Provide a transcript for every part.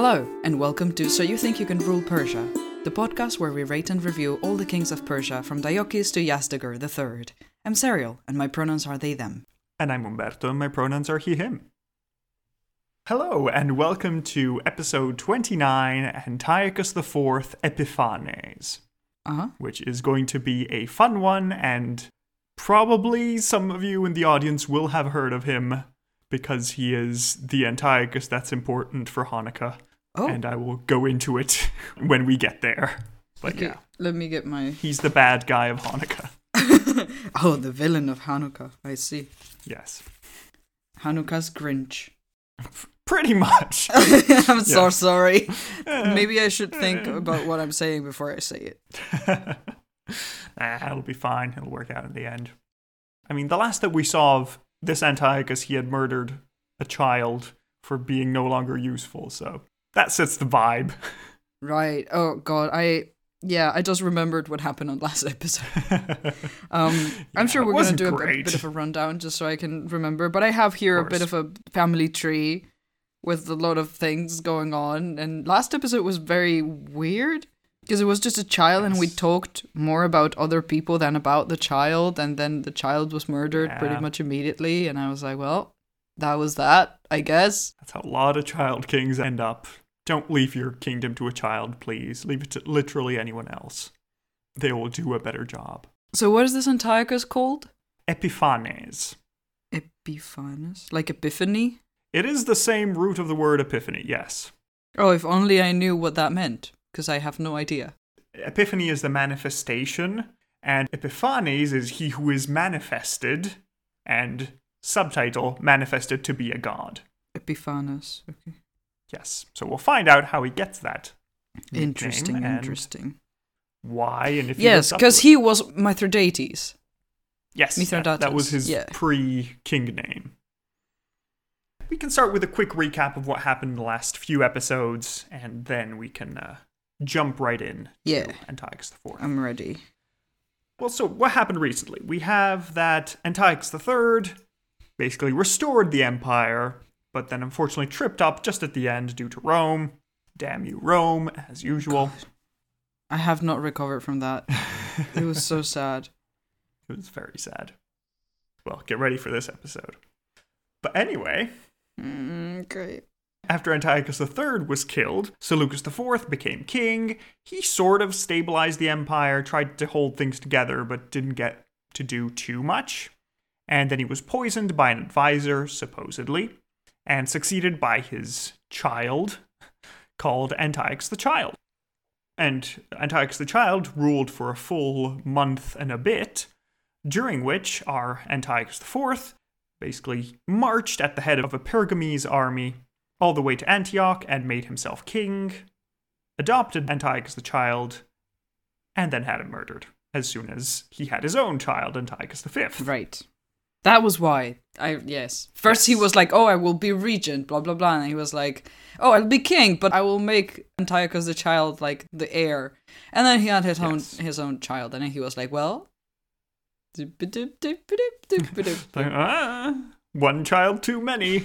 Hello, and welcome to So You Think You Can Rule Persia, the podcast where we rate and review all the kings of Persia from Deioces to Yazdegerd III. I'm Serial, and my pronouns are they them. And I'm Umberto, and my pronouns are he, him. Hello, and welcome to episode 29 Antiochus IV Epiphanes, Uh huh. which is going to be a fun one, and probably some of you in the audience will have heard of him because he is the Antiochus that's important for Hanukkah. Oh, And I will go into it when we get there. But okay. yeah, Let me get my. he's the bad guy of Hanukkah. oh, the villain of Hanukkah. I see. Yes. Hanukkah's Grinch. Pretty much. I'm so Yeah. sorry. Maybe I should think about what I'm saying before I say it. ah, it'll be fine. It'll work out in the end. I mean, the last that we saw of this Antiochus, he had murdered a child for being no longer useful, so that sets the vibe. Right. Oh God. I. Yeah, I just remembered what happened on last episode. Um, I'm sure we're going to do a, a bit of a rundown just so I can remember. But I have here a bit of a family tree with a lot of things going on. And last episode was very weird because it was just a child and we talked more about other people than about the child. And then the child was murdered Yeah. pretty much immediately. And I was like, well, that was that, I guess. That's how a lot of child kings end up. Don't leave your kingdom to a child, please. Leave it to literally anyone else. They will do a better job. So, what is this Antiochus called? Epiphanes. Epiphanes? Like Epiphany? It is the same root of the word epiphany, yes. Oh, if only I knew what that meant, because I have no idea. Epiphany is the manifestation, and Epiphanes is he who is manifested, and subtitle, manifested to be a god. Epiphanes. Okay. Yes, so we'll find out how he gets that. Interesting, interesting. Why, and if Yes, because he was Mithridates. Yes, that, that was his yeah. pre-king name. We can start with a quick recap of what happened in the last few episodes, and then we can uh, jump right in Yeah. to Antiochus Fourth. I'm ready. Well, so what happened recently? We have that Antiochus the Third basically restored the empire, but then unfortunately tripped up just at the end due to Rome. Damn you, Rome, as usual. I have not recovered from that. It was so sad. It was very sad. Well, get ready for this episode. But anyway, Mm, great. after Antiochus III was killed, Seleucus IV became king. He sort of stabilized the empire, tried to hold things together, but didn't get to do too much. And then he was poisoned by an advisor, supposedly, and succeeded by his child, called Antiochus the Child. And Antiochus the Child ruled for a full month and a bit, during which our Antiochus IV basically marched at the head of a Pergamese army all the way to Antioch and made himself king, adopted Antiochus the child, and then had him murdered as soon as he had his own child, Antiochus V. Right. That was why. I yes. First he was like, "Oh, I will be regent," blah blah blah, and he was like, "Oh, I'll be king, but I will make Antiochus the child like the heir." And then he had his own his own child, and he was like, "Well." Ah, one child too many.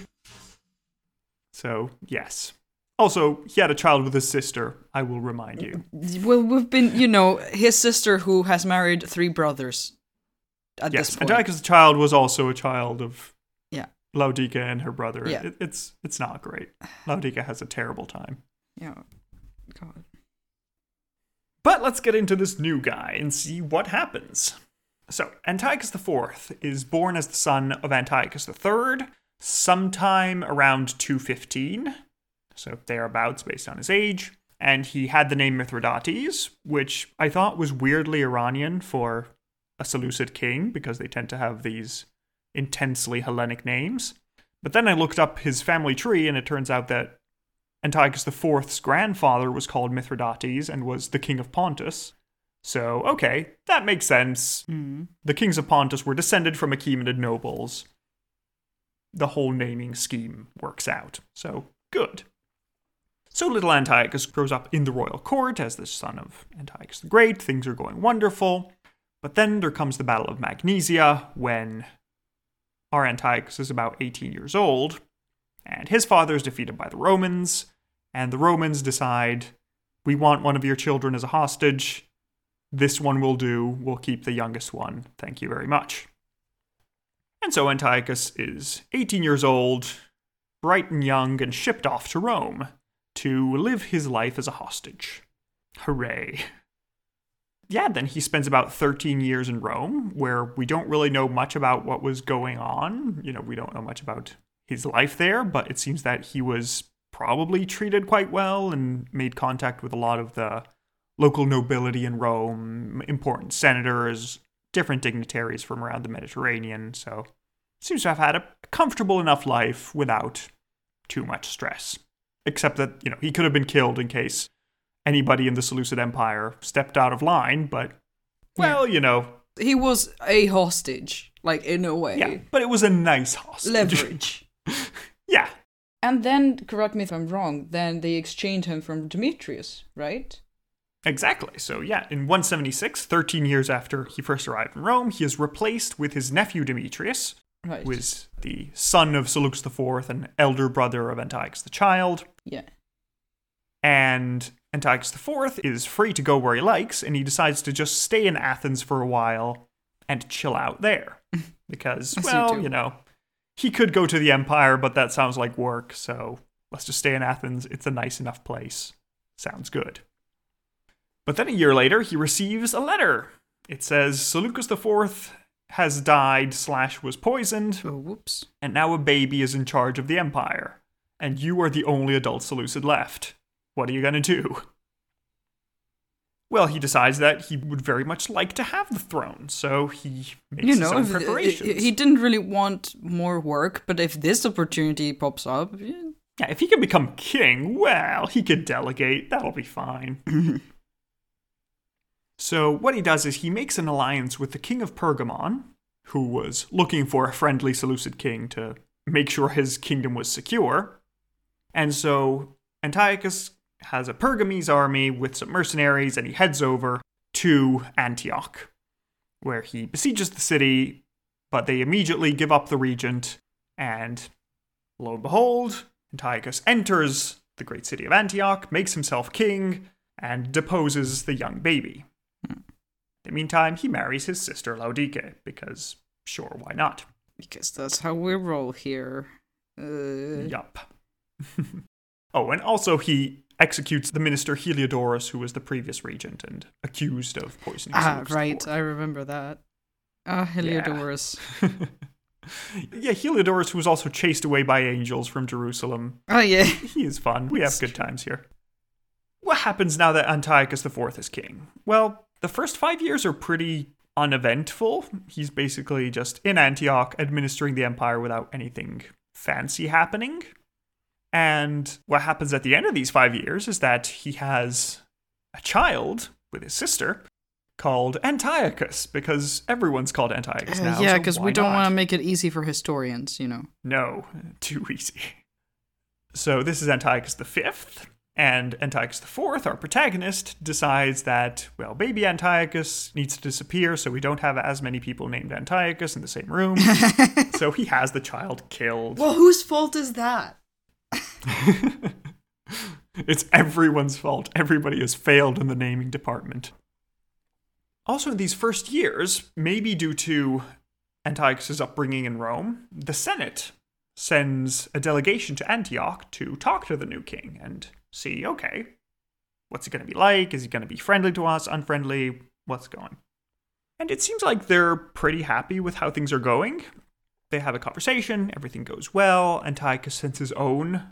So, yes. Also, he had a child with his sister, I will remind you. Well, we've been, you know, his sister who has married three brothers. At Yes, this point, Antiochus the child was also a child of Yeah. Laodica and her brother. Yeah. It, it's it's not great. Laodica has a terrible time. yeah, God, But let's get into this new guy and see what happens. So, Antiochus IV is born as the son of Antiochus III sometime around 215, so thereabouts based on his age, and he had the name Mithridates, which I thought was weirdly Iranian for a Seleucid king because they tend to have these intensely Hellenic names. But then I looked up his family tree, and it turns out that Antiochus IV's grandfather was called Mithridates and was the king of Pontus. So, okay, that makes sense. mm. The kings of Pontus were descended from Achaemenid nobles. The whole naming scheme works out. So, good. So little Antiochus grows up in the royal court as the son of Antiochus the Great. Things are going wonderful. But then there comes the Battle of Magnesia when our Antiochus is about 18 years old, and his father is defeated by the Romans, And the Romans decide, we want one of your children as a hostage. This one will do. We'll keep the youngest one. Thank you very much. And so Antiochus is 18 years old, bright and young, and shipped off to Rome to live his life as a hostage. Hooray. Yeah, then he spends about 13 years in Rome, where we don't really know much about what was going on. You know, we don't know much about his life there, but it seems that he was probably treated quite well and made contact with a lot of the local nobility in Rome, important senators, different dignitaries from around the Mediterranean, so seems to have had a comfortable enough life without too much stress. Except that, you know, he could have been killed in case anybody in the Seleucid Empire stepped out of line, but, well, you know. He was a hostage, like in a way. Yeah, but it was a nice hostage. Leverage. yeah. And then, correct me if I'm wrong, then they exchanged him from Demetrius, right? Exactly. So, yeah, in 176, 13 years after he first arrived in Rome, he is replaced with his nephew Demetrius, Right. who is the son of Seleucus IV and elder brother of Antiochus the Child. Yeah. And Antiochus IV is free to go where he likes, and he decides to just stay in Athens for a while and chill out there. Because, As you well, you know, he could go to the Empire, but that sounds like work, so let's just stay in Athens. It's a nice enough place. Sounds good. But then a year later, he receives a letter. It says Seleucus IV has died slash was poisoned, Oh, whoops. and now a baby is in charge of the empire, and you are the only adult Seleucid left. What are you gonna do? Well, he decides that he would very much like to have the throne, so he makes You his know, own if- uh, preparations. he didn't really want more work, but if this opportunity pops up, yeah, yeah, if he can become king, well, he could delegate. That'll be fine. so what he does is he makes an alliance with the king of Pergamon, who was looking for a friendly Seleucid king to make sure his kingdom was secure. And so Antiochus has a Pergamese army with some mercenaries, and he heads over to Antioch, where he besieges the city, but they immediately give up the regent, and lo and behold, Antiochus enters the great city of Antioch, makes himself king, and deposes the young baby. In the meantime, he marries his sister Laodike, because sure, why not? because that's how we roll here. Uh, Yup. oh, and also he executes the minister Heliodorus, who was the previous regent and accused of poisoning. ah, right. I remember that. Ah, Heliodorus. yeah, Heliodorus, who was also chased away by angels from Jerusalem. Oh, yeah. He is fun. We have good times here. What happens now that Antiochus IV is king? Well, the first five years are pretty uneventful. He's basically just in Antioch, administering the empire without anything fancy happening. And what happens at the end of these five years is that he has a child with his sister called Antiochus, because everyone's called Antiochus now. Uh, yeah, because why we don't not? want to make it easy for historians, you know. No, too easy. So this is Antiochus V, and Antiochus IV, our protagonist, decides that, well, baby Antiochus needs to disappear so we don't have as many people named Antiochus in the same room. so he has the child killed. Well, whose fault is that? it's everyone's fault. Everybody has failed in the naming department. Also, in these first years, maybe due to Antiochus' upbringing in Rome, the Senate sends a delegation to Antioch to talk to the new king and see, okay, what's he going to be like? Is he going to be friendly to us, unfriendly? What's going? And it seems like they're pretty happy with how things are going. They have a conversation, everything goes well. Antiochus sends his own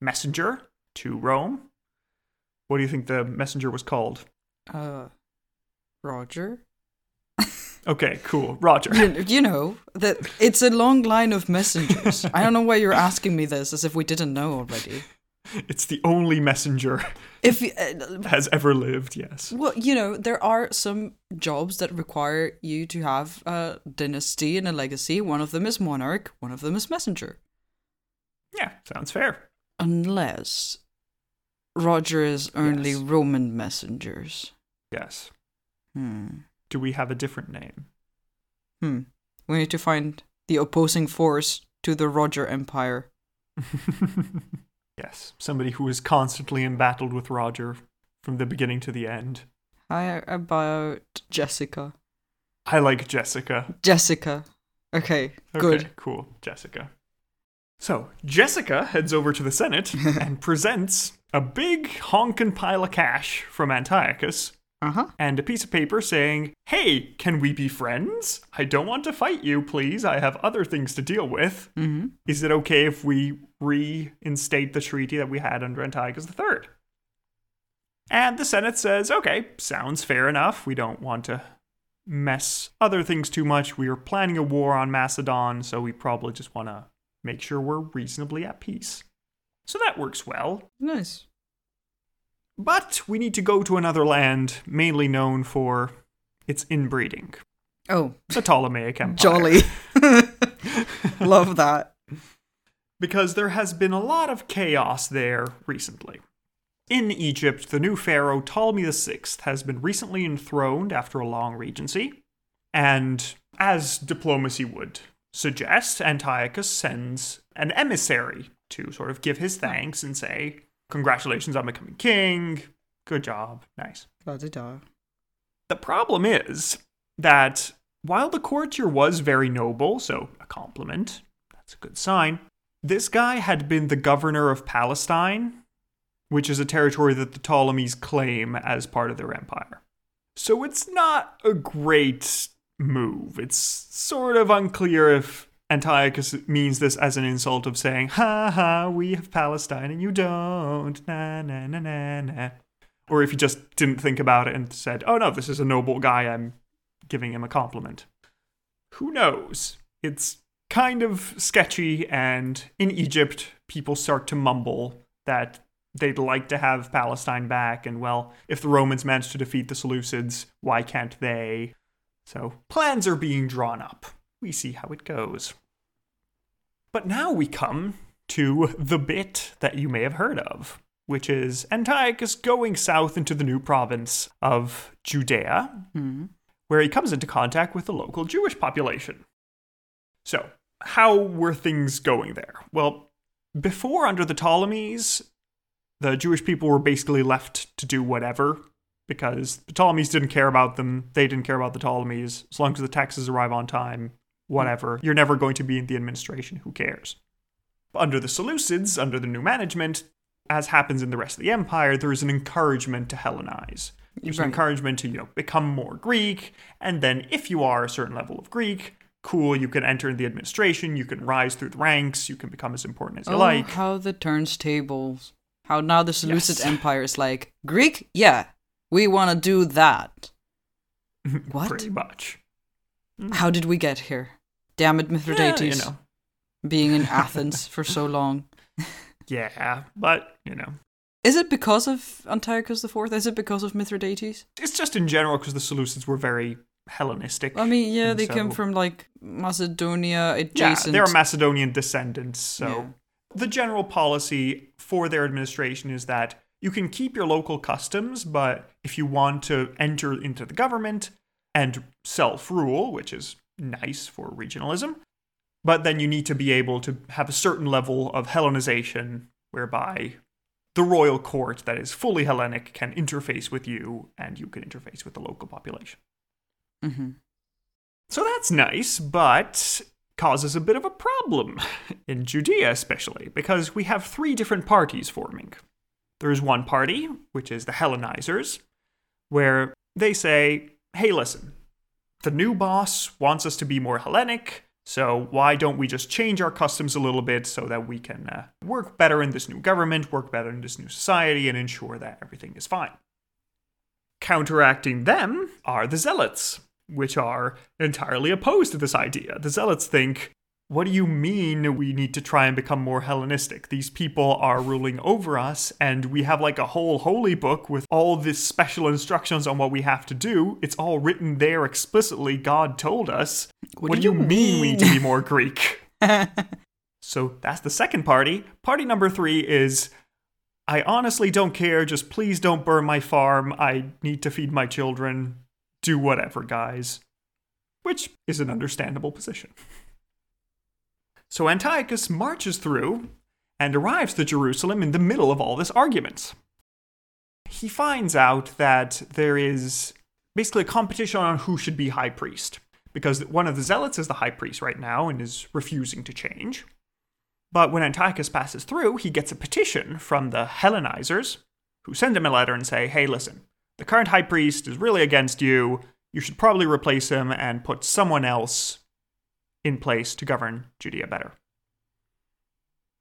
messenger to Rome. What do you think the messenger was called? Uh, Roger? Okay, cool. Roger. You, you know, that it's a long line of messengers. I don't know why you're asking me this as if we didn't know already. It's the only messenger If uh, has ever lived, yes. well, you know, there are some jobs that require you to have a dynasty and a legacy. One of them is monarch, one of them is messenger. Yeah, sounds fair. Unless Roger is only Yes. Roman messengers. Yes. Hmm. Do we have a different name? Hmm. We need to find the opposing force to the Roger Empire. Yes, somebody who is constantly embattled with Roger from the beginning to the end. How about Jessica? I like Jessica. Jessica. Okay, good. Okay, cool. Jessica. So, Jessica heads over to the Senate and presents a big honkin' pile of cash from Antiochus Uh huh. and a piece of paper saying, Hey, can we be friends? I don't want to fight you, please. I have other things to deal with. Mm-hmm. Is it okay if we reinstate the treaty that we had under Antiochus III? And the Senate says, Okay, sounds fair enough. We don't want to mess other things too much. We are planning a war on Macedon, so we probably just want to make sure we're reasonably at peace. So that works well. Nice. But we need to go to another land mainly known for its inbreeding Oh, the Ptolemaic Empire. jolly. Love that. Because there has been a lot of chaos there recently. In Egypt, the new pharaoh Ptolemy VI has been recently enthroned after a long regency, and as diplomacy would suggest, Antiochus sends an emissary to sort of give his hmm. thanks and say, Congratulations on becoming king. Good job. Nice. La-di-da. The problem is that while the courtier was very noble, so a compliment, that's a good sign, this guy had been the governor of Palestine, which is a territory that the Ptolemies claim as part of their empire. So it's not a great move. It's sort of unclear if Antiochus means this as an insult of saying, ha ha, we have Palestine and you don't, na na na na na. Or if he just didn't think about it and said, oh no, this is a noble guy, I'm giving him a compliment. Who knows? It's kind of sketchy, and in Egypt, people start to mumble that they'd like to have Palestine back, and well, if the Romans managed to defeat the Seleucids, why can't they? So plans are being drawn up. We see how it goes. But now we come to the bit that you may have heard of, which is Antiochus going south into the new province of Judea, Hmm. where he comes into contact with the local Jewish population. So, how were things going there? Well, before under the Ptolemies, the Jewish people were basically left to do whatever because the Ptolemies didn't care about them, they didn't care about the Ptolemies. As long as the taxes arrive on time, whatever. You're never going to be in the administration, who cares? Under the Seleucids, under the new management, as happens in the rest of the empire, there is an encouragement to Hellenize. There's an encouragement to, you know, become more Greek, and then if you are a certain level of Greek, cool, you can enter the administration, you can rise through the ranks, you can become as important as you Oh, like. how the turns tables. How now the Seleucid Yes. Empire is like, Greek? Yeah, we want to do that. What? Pretty much. How did we get here? Damn it, Mithridates. Yeah, you know. Being in Athens for so long. Yeah, but, you know. Is it because of Antiochus IV? Is it because of Mithridates? It's just in general because the Seleucids were very Hellenistic. I mean, yeah, they came from like Macedonia adjacent. Yeah, they're Macedonian descendants, so Yeah. the general policy for their administration is that you can keep your local customs, but if you want to enter into the government and self rule, which is nice for regionalism, but then you need to be able to have a certain level of Hellenization whereby the royal court that is fully Hellenic can interface with you and you can interface with the local population. hmm So that's nice, but causes a bit of a problem in Judea, especially because we have three different parties forming. There's one party, which is the Hellenizers, where they say, hey, listen, the new boss wants us to be more Hellenic, so why don't we just change our customs a little bit so that we can uh, work better in this new government, work better in this new society, and ensure that everything is fine? Counteracting them are the Zealots, which are entirely opposed to this idea. The Zealots think, what do you mean we need to try and become more Hellenistic? These people are ruling over us, and we have like a whole holy book with all this special instructions on what we have to do. It's all written there explicitly. God told us. What, do you mean we need to be more Greek? So that's the second party. Party number three is I honestly don't care. Just please don't burn my farm. I need to feed my children. Do whatever, guys. Which is an understandable position. So Antiochus marches through and arrives to Jerusalem in the middle of all this argument. He finds out that there is basically a competition on who should be high priest, because one of the zealots is the high priest right now and is refusing to change. But when Antiochus passes through, he gets a petition from the Hellenizers, who send him a letter and say, hey, listen, the current high priest is really against you. You should probably replace him and put someone else in place to govern Judea better.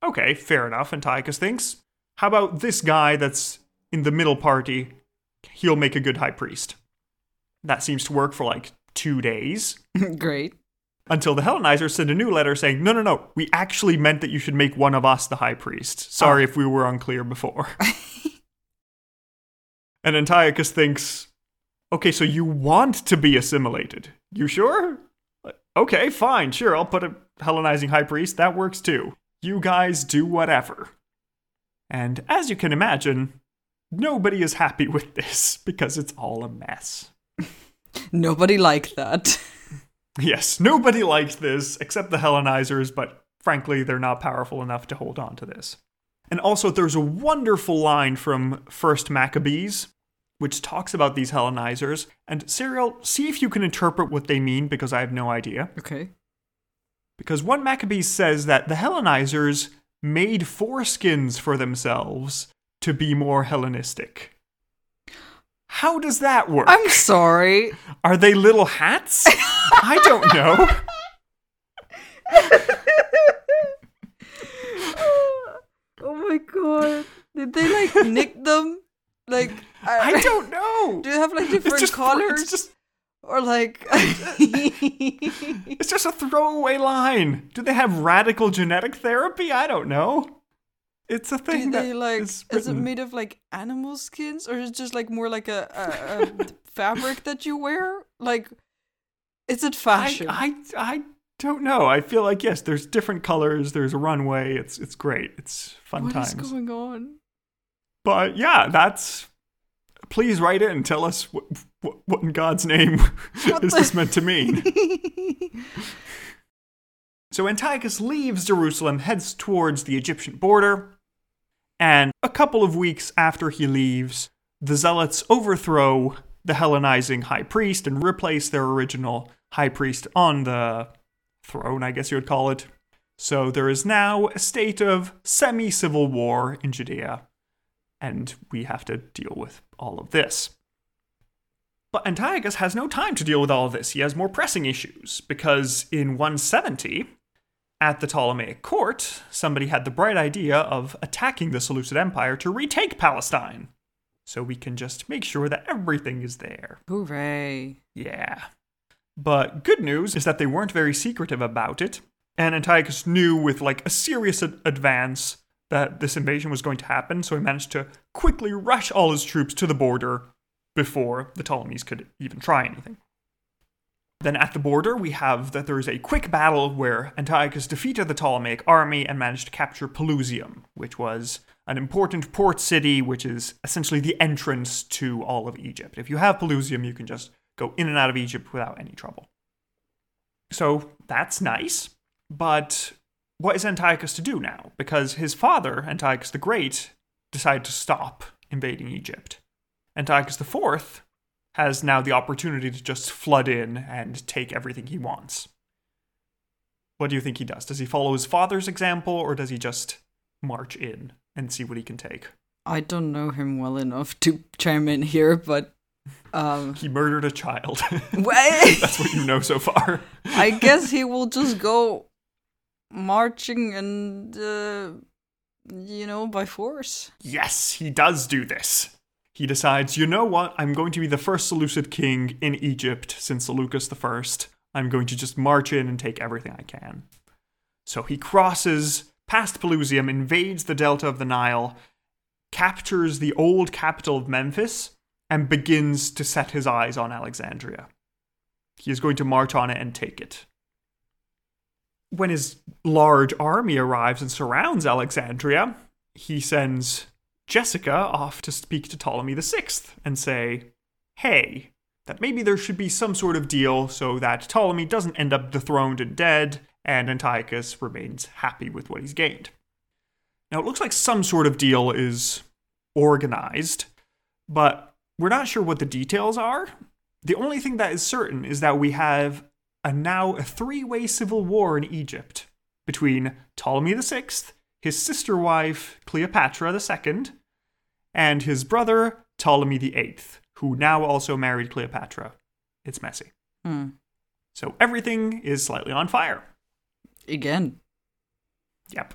Okay, fair enough, Antiochus thinks. How about this guy that's in the middle party? He'll make a good high priest. That seems to work for like two days. Great. Until the Hellenizers send a new letter saying, no, no, no, we actually meant that you should make one of us the high priest. Sorry oh. if we were unclear before. and Antiochus thinks, okay, so you want to be assimilated. You sure? Okay, fine, sure, I'll put a Hellenizing high priest. That works too. You guys do whatever. And as you can imagine, nobody is happy with this because it's all a mess. nobody liked that. yes, nobody liked this except the Hellenizers, but frankly, they're not powerful enough to hold on to this. And also, there's a wonderful line from First Maccabees, which talks about these Hellenizers. And Serial, see if you can interpret what they mean because I have no idea. Okay. Because one Maccabees says that the Hellenizers made foreskins for themselves to be more Hellenistic. How does that work? I'm sorry. Are they little hats? I don't know. oh my god. Did they like nick them? Like I, don't know. Do they have like different just, colors? Just or like it's just a throwaway line. Do they have radical genetic therapy? I don't know. It's a thing Do they that like is, is, it made of like animal skins or is it just like more like a, a, a fabric that you wear? Like is it fashion? I, I I don't know. I feel like yes, there's different colors, there's a runway. It's it's great. It's fun what times. What is going on? But yeah, that's please write it and tell us what, what, what in God's name is this meant to mean. so Antiochus leaves Jerusalem, heads towards the Egyptian border, and a couple of weeks after he leaves, the Zealots overthrow the Hellenizing high priest and replace their original high priest on the throne, I guess you would call it. So there is now a state of semi civil war in Judea and we have to deal with all of this. But Antiochus has no time to deal with all of this. He has more pressing issues, because in 170, at the Ptolemaic court, somebody had the bright idea of attacking the Seleucid Empire to retake Palestine. So we can just make sure that everything is there. Hooray. Yeah. But good news is that they weren't very secretive about it, and Antiochus knew with like a serious advance that this invasion was going to happen, so he managed to quickly rush all his troops to the border before the Ptolemies could even try anything. Then at the border, we have that there is a quick battle where Antiochus defeated the Ptolemaic army and managed to capture Pelusium, which was an important port city, which is essentially the entrance to all of Egypt. If you have Pelusium, you can just go in and out of Egypt without any trouble. So that's nice, but what is Antiochus to do now? Because his father, Antiochus the Great, decided to stop invading Egypt. Antiochus IV has now the opportunity to just flood in and take everything he wants. What do you think he does? Does he follow his father's example or does he just march in and see what he can take? I don't know him well enough to chime in here, but um, he murdered a child. That's what you know so far. I guess he will just go marching and uh, you know by force. Yes, he does do this. He decides, you know what? I'm going to be the first Seleucid king in Egypt since Seleucus the First. I'm going to just march in and take everything I can. So he crosses past Pelusium, invades the delta of the Nile, captures the old capital of Memphis, and begins to set his eyes on Alexandria. He is going to march on it and take it when his large army arrives and surrounds Alexandria, he sends Jessica off to speak to Ptolemy VI and say, hey, that maybe there should be some sort of deal so that Ptolemy doesn't end up dethroned and dead, and Antiochus remains happy with what he's gained. Now, it looks like some sort of deal is organized, but we're not sure what the details are. The only thing that is certain is that we have a now a three-way civil war in Egypt between Ptolemy VI, his sister wife Cleopatra II, and his brother Ptolemy VIII, who now also married Cleopatra. It's messy. Hmm. So everything is slightly on fire. Again. Yep.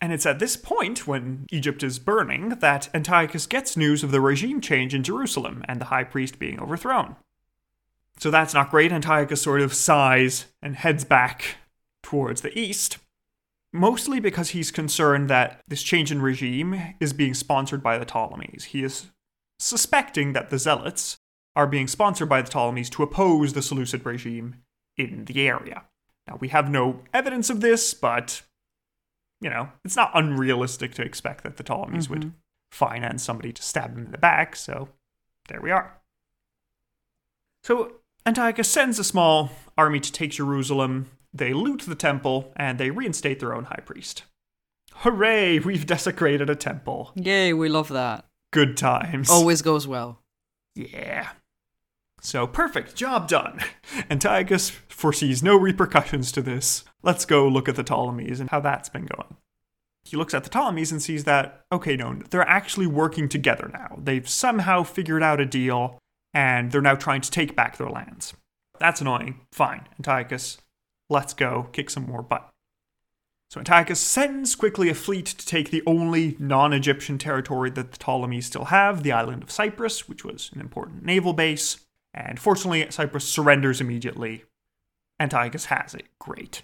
And it's at this point, when Egypt is burning, that Antiochus gets news of the regime change in Jerusalem and the high priest being overthrown. So that's not great. Antiochus sort of sighs and heads back towards the east, mostly because he's concerned that this change in regime is being sponsored by the Ptolemies. He is suspecting that the Zealots are being sponsored by the Ptolemies to oppose the Seleucid regime in the area. Now, we have no evidence of this, but you know, it's not unrealistic to expect that the Ptolemies Mhm. would finance somebody to stab them in the back, so there we are. So Antiochus sends a small army to take Jerusalem, they loot the temple, and they reinstate their own high priest. Hooray, we've desecrated a temple. Yay, we love that. Good times. Always goes well. Yeah. So perfect, job done. Antiochus foresees no repercussions to this. Let's go look at the Ptolemies and how that's been going. He looks at the Ptolemies and sees that, okay, no, they're actually working together now. They've somehow figured out a deal and they're now trying to take back their lands. That's annoying. Fine, Antiochus, let's go kick some more butt. So Antiochus sends quickly a fleet to take the only non Egyptian territory that the Ptolemies still have, the island of Cyprus, which was an important naval base. And fortunately, Cyprus surrenders immediately. Antiochus has it. Great.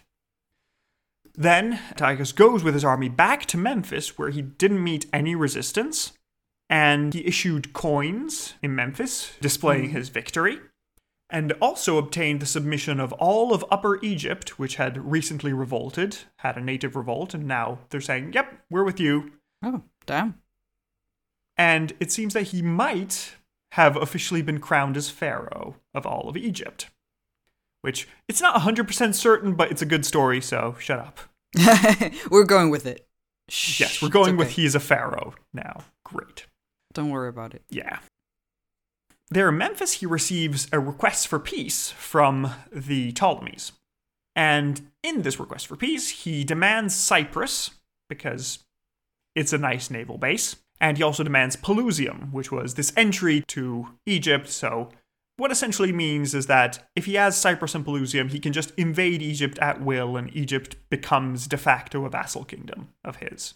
Then, Antiochus goes with his army back to Memphis, where he didn't meet any resistance, and he issued coins in Memphis displaying hmm. his victory, and also obtained the submission of all of Upper Egypt, which had recently revolted, had a native revolt, and now they're saying, yep, we're with you. Oh, damn. And it seems that he might have officially been crowned as pharaoh of all of Egypt. Which, it's not 100% certain, but it's a good story, so shut up. We're going with it. Shh, Yes, we're going with okay. he is a pharaoh now. Great. Don't worry about it. Yeah. There in Memphis, he receives a request for peace from the Ptolemies. And in this request for peace, he demands Cyprus, because it's a nice naval base. And he also demands Pelusium, which was this entry to Egypt. So, what essentially means is that if he has Cyprus and Pelusium, he can just invade Egypt at will, and Egypt becomes de facto a vassal kingdom of his.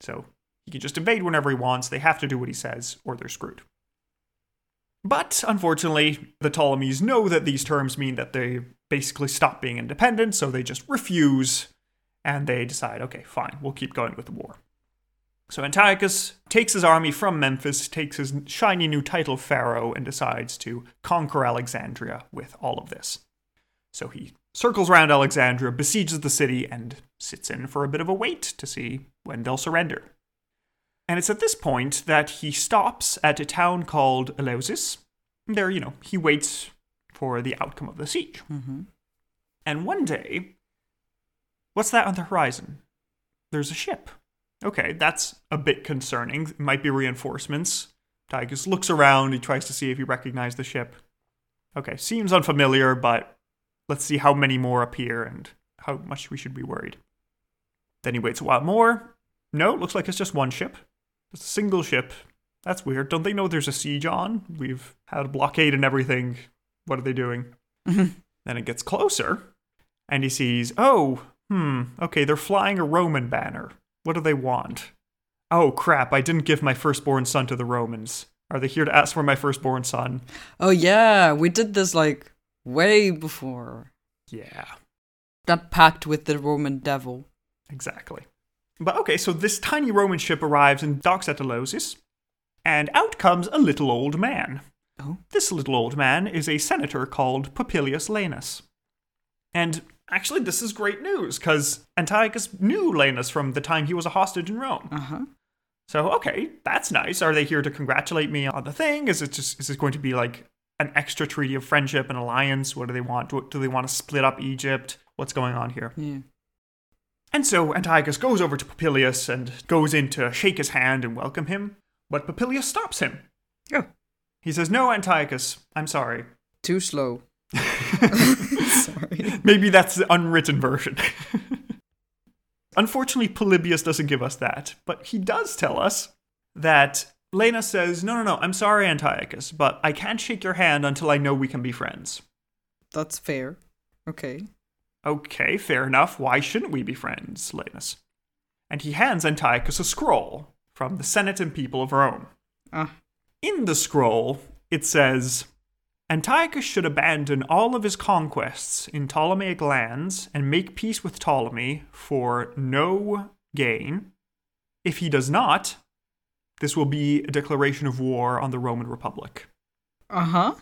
So, he can just invade whenever he wants. They have to do what he says, or they're screwed. But unfortunately, the Ptolemies know that these terms mean that they basically stop being independent, so they just refuse and they decide, okay, fine, we'll keep going with the war. So Antiochus takes his army from Memphis, takes his shiny new title pharaoh, and decides to conquer Alexandria with all of this. So he circles around Alexandria, besieges the city, and sits in for a bit of a wait to see when they'll surrender. And it's at this point that he stops at a town called Eleusis. There, you know, he waits for the outcome of the siege. Mm-hmm. And one day, what's that on the horizon? There's a ship. Okay, that's a bit concerning. It might be reinforcements. Tygus looks around, he tries to see if he recognizes the ship. Okay, seems unfamiliar, but let's see how many more appear and how much we should be worried. Then he waits a while more. No, looks like it's just one ship. It's a single ship. That's weird. Don't they know there's a siege on? We've had a blockade and everything. What are they doing? then it gets closer, and he sees, oh, hmm, okay, they're flying a Roman banner. What do they want? Oh, crap, I didn't give my firstborn son to the Romans. Are they here to ask for my firstborn son? Oh yeah, we did this like way before. Yeah, That pact with the Roman devil. exactly. But okay, so this tiny Roman ship arrives and docks at Eleusis, and out comes a little old man. Oh. This little old man is a senator called Popilius Laenas. And actually, this is great news, because Antiochus knew Laenas from the time he was a hostage in Rome. Uh huh. So, okay, that's nice. Are they here to congratulate me on the thing? Is it just is this going to be like an extra treaty of friendship and alliance? What do they want? Do, do they want to split up Egypt? What's going on here? Yeah. And so Antiochus goes over to Popilius and goes in to shake his hand and welcome him, but Popilius stops him. Oh. He says, No, Antiochus, I'm sorry. Too slow. Sorry. Maybe that's the unwritten version. Unfortunately, Polybius doesn't give us that, but he does tell us that Lena says, No, no, no, I'm sorry, Antiochus, but I can't shake your hand until I know we can be friends. That's fair. Okay. Okay, fair enough. Why shouldn't we be friends, Laenas? And he hands Antiochus a scroll from the Senate and people of Rome. Ah. In the scroll, it says Antiochus should abandon all of his conquests in Ptolemaic lands and make peace with Ptolemy for no gain. If he does not, this will be a declaration of war on the Roman Republic. Uh huh.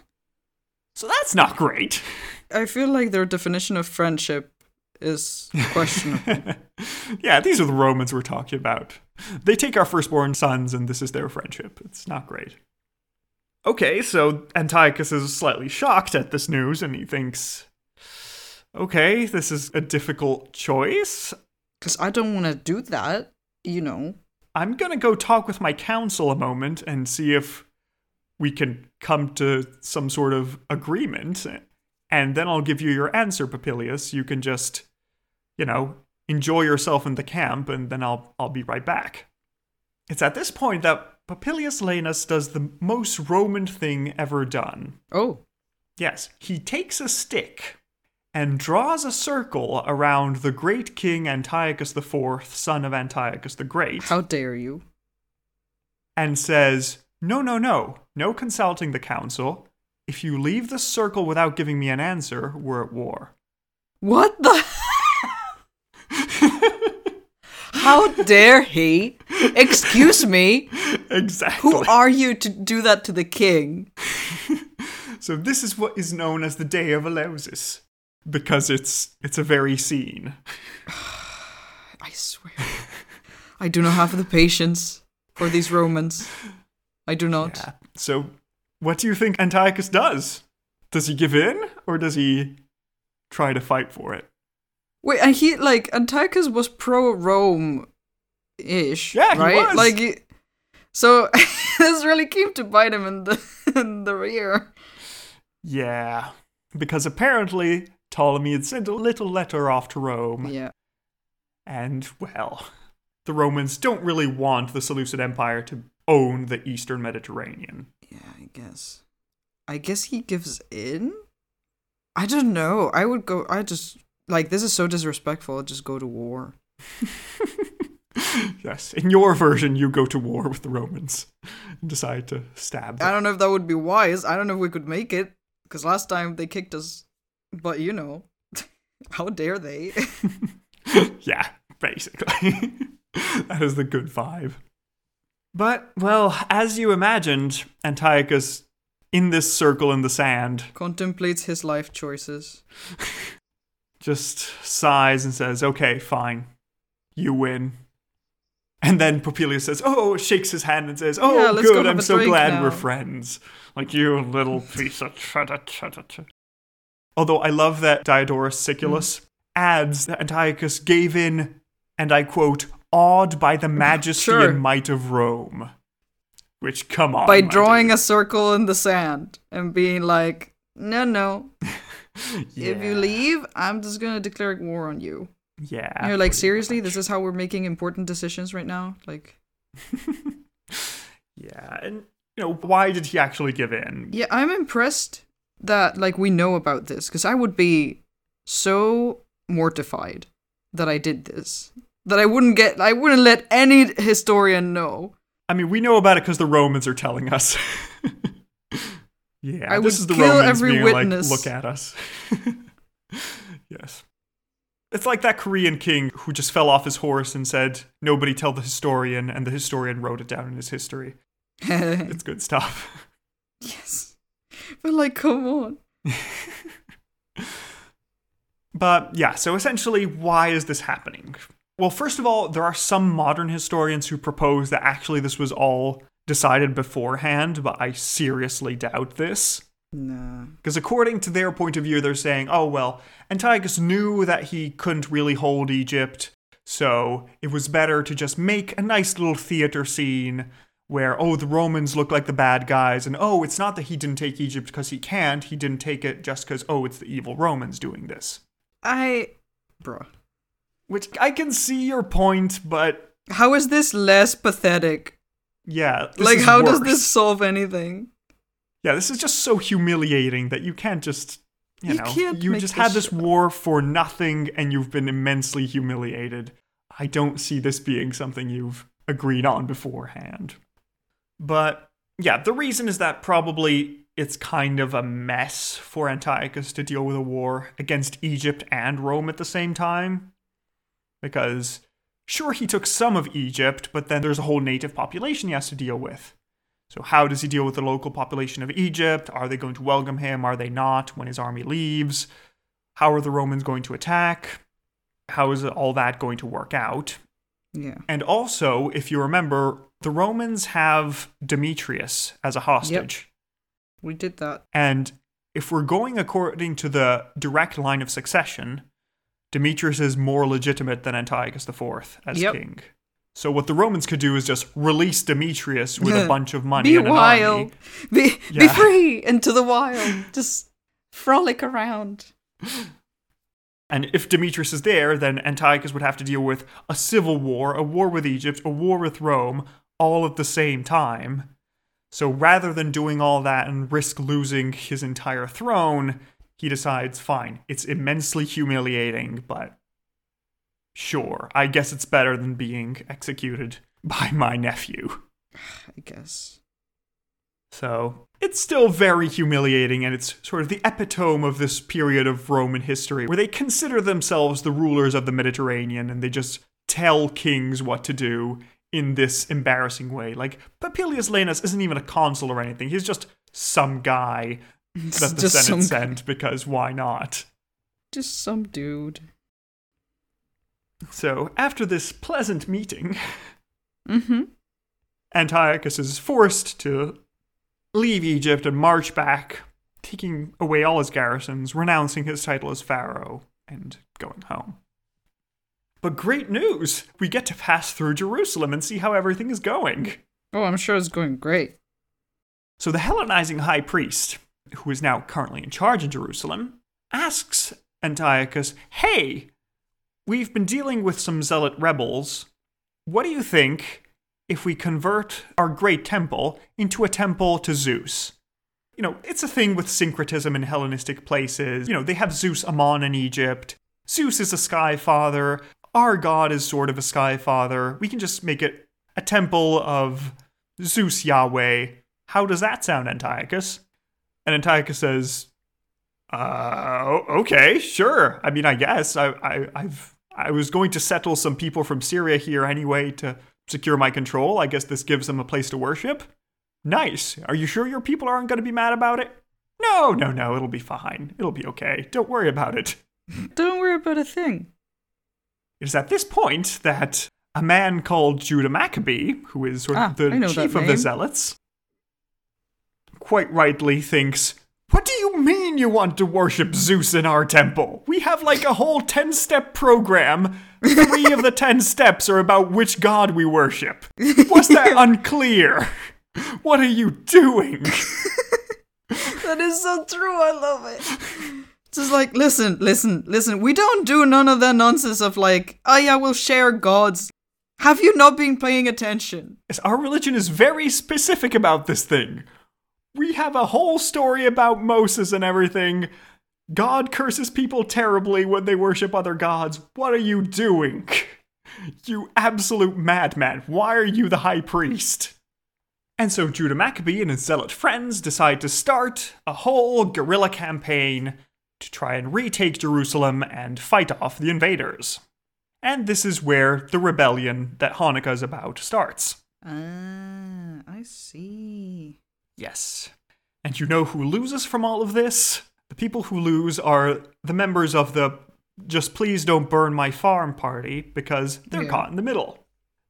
So that's not great. I feel like their definition of friendship is questionable. yeah, these are the Romans we're talking about. They take our firstborn sons, and this is their friendship. It's not great. Okay, so Antiochus is slightly shocked at this news, and he thinks, okay, this is a difficult choice. Because I don't want to do that, you know. I'm going to go talk with my council a moment and see if we can come to some sort of agreement. And then I'll give you your answer, Popilius. You can just, you know, enjoy yourself in the camp, and then I'll, I'll be right back. It's at this point that Popilius Laenas does the most Roman thing ever done. Oh. Yes, he takes a stick and draws a circle around the great king Antiochus IV, son of Antiochus the Great. How dare you? And says, No, no, no, no consulting the council. If you leave the circle without giving me an answer, we're at war. What the? How dare he? Excuse me. Exactly. Who are you to do that to the king? so this is what is known as the Day of Eleusis, because it's it's a very scene. I swear, I do not have the patience for these Romans. I do not. Yeah. So, what do you think Antiochus does? Does he give in, or does he try to fight for it? Wait, and he like Antiochus was pro Rome ish. Yeah, he right? was. Like so this really came to bite him in the in the rear. Yeah, because apparently Ptolemy had sent a little letter off to Rome, Yeah. and well, the Romans don't really want the Seleucid Empire to own the Eastern Mediterranean. Yeah, I guess. I guess he gives in? I don't know. I would go I just like this is so disrespectful, I'd just go to war. yes, in your version, you go to war with the Romans and decide to stab Them. I don't know if that would be wise. I don't know if we could make it. Because last time they kicked us. But you know. How dare they? yeah, basically. that is the good vibe. But, well, as you imagined, Antiochus, in this circle in the sand, Contemplates his life choices. just sighs and says, Okay, fine. You win. And then Popilius says, Oh, shakes his hand and says, Oh, Yeah, good, I'm so glad now." we're friends. Like, you little piece of cheddar, cheddar, cheddar. Although I love that Diodorus Siculus Mm. adds that Antiochus gave in, and I quote, awed by the majesty Sure. and might of Rome. Which, come on. By drawing dude. a circle in the sand and being like, no, no. If you leave, I'm just gonna declare war on you. Yeah. And you're like, seriously? much. This is how we're making important decisions right now? Like, yeah, and you know, why did he actually give in? yeah, I'm impressed that like we know about this because I would be so mortified that I did this that I wouldn't get, I wouldn't let any historian know. I mean, we know about it because the Romans are telling us. yeah, I this is the kill Romans every being witness. like, look at us. yes. It's like that Korean king who just fell off his horse and said, Nobody tell the historian, and the historian wrote it down in his history. It's good stuff. yes, but like, come on. But yeah, so essentially, why is this happening? Well, first of all, there are some modern historians who propose that actually this was all decided beforehand, but I seriously doubt this. No. Because according to their point of view, they're saying, oh, well, Antiochus knew that he couldn't really hold Egypt, So it was better to just make a nice little theater scene where, oh, the Romans look like the bad guys, and oh, it's not that he didn't take Egypt because he can't, he didn't take it just because, oh, it's the evil Romans doing this. I. Bruh. Which I can see your point, but How is this less pathetic? yeah. like, how does this solve anything? Yeah, this is just so humiliating that you can't just. You, You know, you just had this war for nothing and you've been immensely humiliated. I don't see this being something you've agreed on beforehand. But yeah, the reason is that probably it's kind of a mess for Antiochus to deal with a war against Egypt and Rome at the same time. Because sure, he took some of Egypt, but then there's a whole native population he has to deal with. So, how does he deal with the local population of Egypt? Are they going to welcome him? Are they not when his army leaves? How are the Romans going to attack? How is all that going to work out? Yeah. And also, if you remember, the Romans have Demetrius as a hostage. Yep. We did that. And if we're going according to the direct line of succession, Demetrius is more legitimate than Antiochus IV as Yep. king. So what the Romans could do is just release Demetrius with a bunch of money Be and an wild. army. Be, be Yeah. free into the wild. Just frolic around. And if Demetrius is there, then Antiochus would have to deal with a civil war, a war with Egypt, a war with Rome, all at the same time. So rather than doing all that and risk losing his entire throne, he decides, fine, it's immensely humiliating, but sure, I guess it's better than being executed by my nephew. I guess. So it's still very humiliating, and it's sort of the epitome of this period of Roman history where they consider themselves the rulers of the Mediterranean and they just tell kings what to do in this embarrassing way. Like, Popilius Laenas isn't even a consul or anything, he's just some guy that the just Senate sent because why not? just some dude. So, after this pleasant meeting, Mm-hmm. Antiochus is forced to leave Egypt and march back, taking away all his garrisons, renouncing his title as pharaoh, and going home. But great news! We get to pass through Jerusalem and see how everything is going. Oh, I'm sure it's going great. So the Hellenizing high priest, who is now currently in charge in Jerusalem, asks Antiochus, Hey, we've been dealing with some zealot rebels. What do you think if we convert our great temple into a temple to Zeus? You know, it's a thing with syncretism in Hellenistic places. You know, they have Zeus Ammon in Egypt. Zeus is a sky father. Our god is sort of a sky father. We can just make it a temple of Zeus Yahweh. How does that sound, Antiochus? And Antiochus says, uh, okay, sure. I mean, I guess I, I, I've, I was going to settle some people from Syria here anyway to secure my control. I guess this gives them a place to worship. Nice. Are you sure your people aren't going to be mad about it? No, no, no. It'll be fine. It'll be okay. Don't worry about it. Don't worry about a thing. It is at this point that a man called Judah Maccabee, who is sort Ah, of the chief of the. Zealots, quite rightly thinks, What do you mean you want to worship Zeus in our temple? We have like a whole 10 step program. Three of the 10 steps are about which god we worship. Was that unclear? What are you doing? That is so true. I love it. Just like, listen, listen, listen. We don't do none of that nonsense of like, oh yeah, we'll share gods. Have you not been paying attention? Yes, Our religion is very specific about this thing. We have a whole story about Moses and everything. God curses people terribly when they worship other gods. What are you doing? You absolute madman. Why are you the high priest? And so Judah Maccabee and his zealot friends decide to start a whole guerrilla campaign to try and retake Jerusalem and fight off the invaders. And this is where the rebellion that Hanukkah is about starts. Ah, I see. Yes. And you know who loses from all of this? The people who lose are the members of the just please don't burn my farm party because they're Yeah. caught in the middle.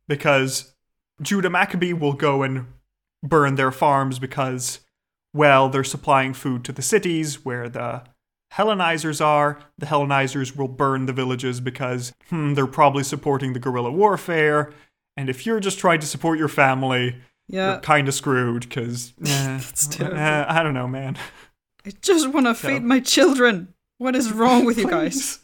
Because Judah Maccabee will go and burn their farms because, well, they're supplying food to the cities where the Hellenizers are, the Hellenizers will burn the villages because hmm, they're probably supporting the guerrilla warfare. And if you're just trying to support your family, Yeah. kind of screwed because terrible. Eh, I don't know, man. I just want to feed my children. What is wrong with you guys?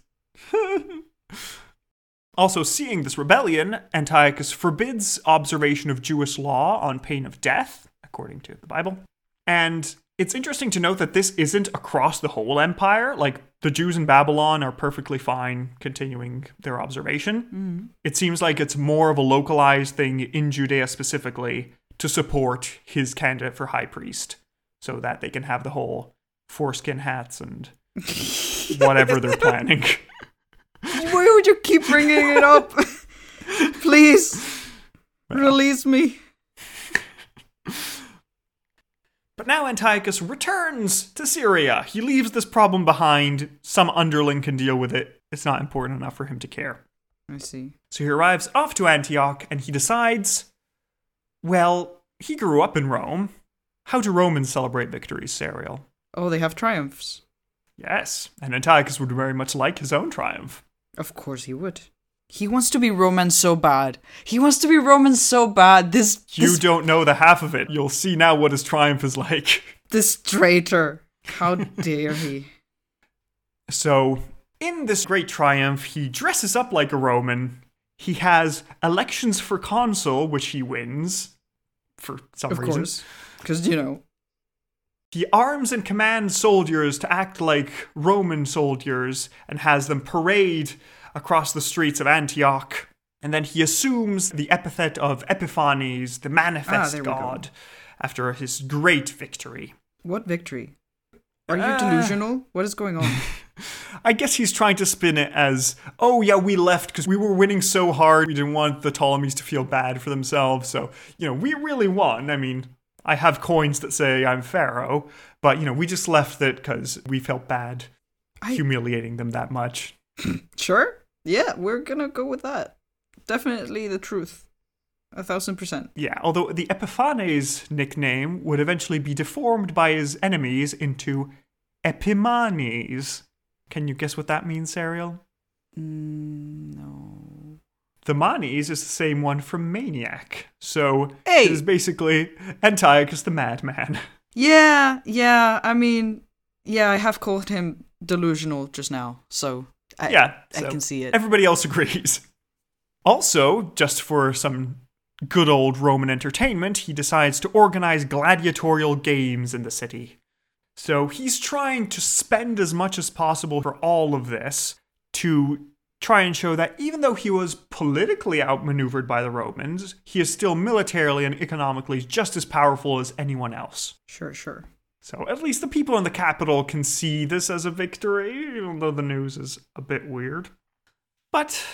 also, seeing this rebellion, Antiochus forbids observation of Jewish law on pain of death, according to the Bible. And it's interesting to note that this isn't across the whole empire. Like, the Jews in Babylon are perfectly fine continuing their observation. Mm-hmm. It seems like it's more of a localized thing in Judea specifically to support his candidate for high priest so that they can have the whole foreskin hats and whatever they're planning. Why would you keep bringing it up? Please release me. But now Antiochus returns to Syria. He leaves this problem behind. Some underling can deal with it. It's not important enough for him to care. I see. So he arrives off to Antioch and he decides well, he grew up in Rome. How do Romans celebrate victories, Serial? Oh, they have triumphs. Yes, and Antiochus would very much like his own triumph. Of course he would. He wants to be Roman so bad. He wants to be Roman so bad. This You this, don't know the half of it. You'll see now what his triumph is like. this traitor. How dare he? So, in this great triumph, he dresses up like a Roman. He has elections for consul, which he wins for some Of reason. Because, you know, He arms and commands soldiers to act like Roman soldiers and has them parade across the streets of Antioch. And then he assumes the epithet of Epiphanes, the manifest Ah, we go. god, after his great victory. what victory? Are you Uh. delusional? What is going on? I guess he's trying to spin it as, oh yeah, we left because we were winning so hard. We didn't want the Ptolemies to feel bad for themselves. So, you know, we really won. I mean, I have coins that say I'm Pharaoh, but, you know, we just left it because we felt bad I- humiliating them that much. sure? Yeah, we're gonna go with that. Definitely the truth. A thousand percent. Yeah, although the Epiphanes nickname would eventually be deformed by his enemies into Epimanes. Can you guess what that means, Serial? Mm, no. The Manes is the same one from Maniac. So Hey! it is basically Antiochus the Madman. Yeah, yeah. I mean, yeah, I have called him delusional just now, so I, yeah, I can see it. Everybody else agrees. Also, just for some good old Roman entertainment, he decides to organize gladiatorial games in the city. So he's trying to spend as much as possible for all of this to try and show that even though he was politically outmaneuvered by the Romans, he is still militarily and economically just as powerful as anyone else. Sure, sure. So at least the people in the capital can see this as a victory, even though the news is a bit weird. But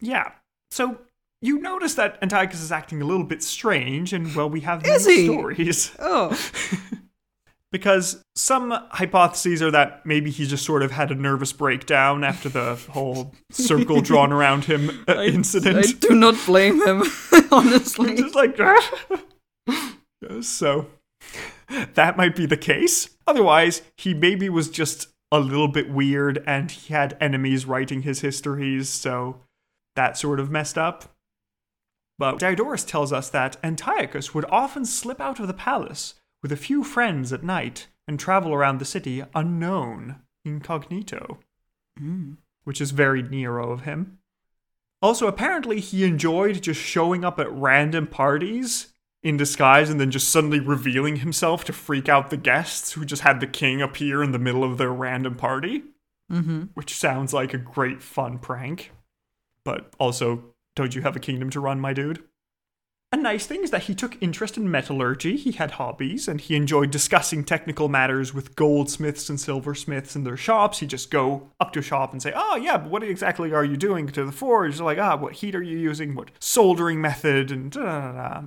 yeah, so you notice that Antiochus is acting a little bit strange, and well, we have he? stories. Oh, Because some hypotheses are that maybe he just sort of had a nervous breakdown after the whole circle drawn around him uh, incident. I do not blame him, honestly. just like so that might be the case otherwise he maybe was just a little bit weird and he had enemies writing his histories so that sort of messed up but diodorus tells us that antiochus would often slip out of the palace with a few friends at night and travel around the city unknown incognito which is very nero of him also, apparently, he enjoyed just showing up at random parties in disguise and then just suddenly revealing himself to freak out the guests who just had the king appear in the middle of their random party, Mm-hmm. which sounds like a great fun prank. But also, don't you have a kingdom to run, my dude? A nice thing is that he took interest in metallurgy, he had hobbies, and he enjoyed discussing technical matters with goldsmiths and silversmiths in their shops. He'd just go up to a shop and say, Oh, yeah, but what exactly are you doing to the forge? Like, ah, what heat are you using? What soldering method? And da da da.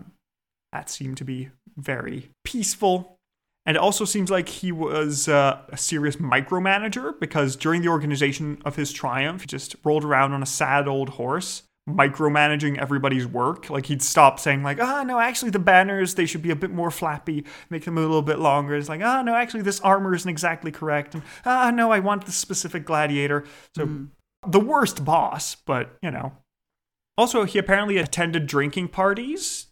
That seemed to be very peaceful. And it also seems like he was uh, a serious micromanager because during the organization of his triumph, he just rolled around on a sad old horse, micromanaging everybody's work. Like he'd stop saying like, "Ah, no, actually the banners they should be a bit more flappy, make them a little bit longer." It's like, "Ah, no, actually this armor isn't exactly correct." And, "Ah, no, I want this specific gladiator." So the worst boss, but you know. Also, he apparently attended drinking parties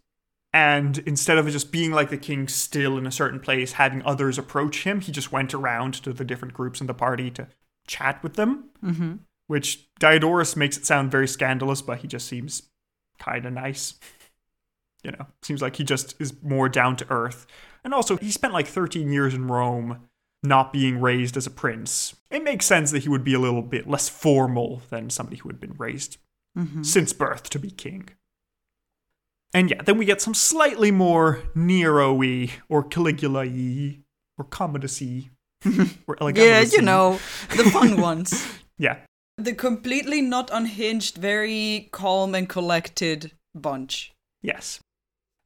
and instead of just being like the king still in a certain place, having others approach him, he just went around to the different groups in the party to chat with them. Mm-hmm. Which Diodorus makes it sound very scandalous, but he just seems kind of nice. You know, seems like he just is more down to earth. And also, he spent like 13 years in Rome not being raised as a prince. It makes sense that he would be a little bit less formal than somebody who had been raised mm-hmm. since birth to be king. And yeah, then we get some slightly more Nero y or Caligula y or Commodus y. or Yeah, you know, the fun ones. Yeah. The completely not unhinged, very calm and collected bunch. Yes.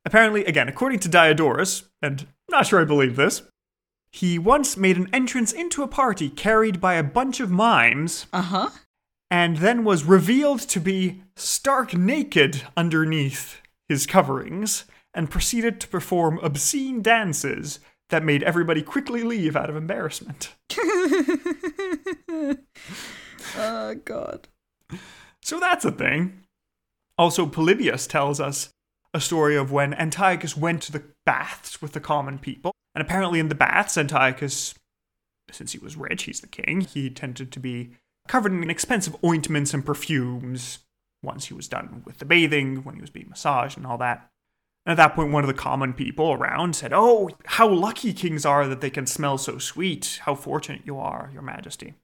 Apparently, again, according to Diodorus, and I'm not sure I believe this, he once made an entrance into a party carried by a bunch of mimes Uh huh. and then was revealed to be stark naked underneath his coverings and proceeded to perform obscene dances that made everybody quickly leave out of embarrassment. Oh, God. So that's a thing. Also, Polybius tells us a story of when Antiochus went to the baths with the common people. And apparently, in the baths, Antiochus, since he was rich, he's the king, he tended to be covered in expensive ointments and perfumes once he was done with the bathing, when he was being massaged and all that. And at that point, one of the common people around said, Oh, how lucky kings are that they can smell so sweet. How fortunate you are, your majesty.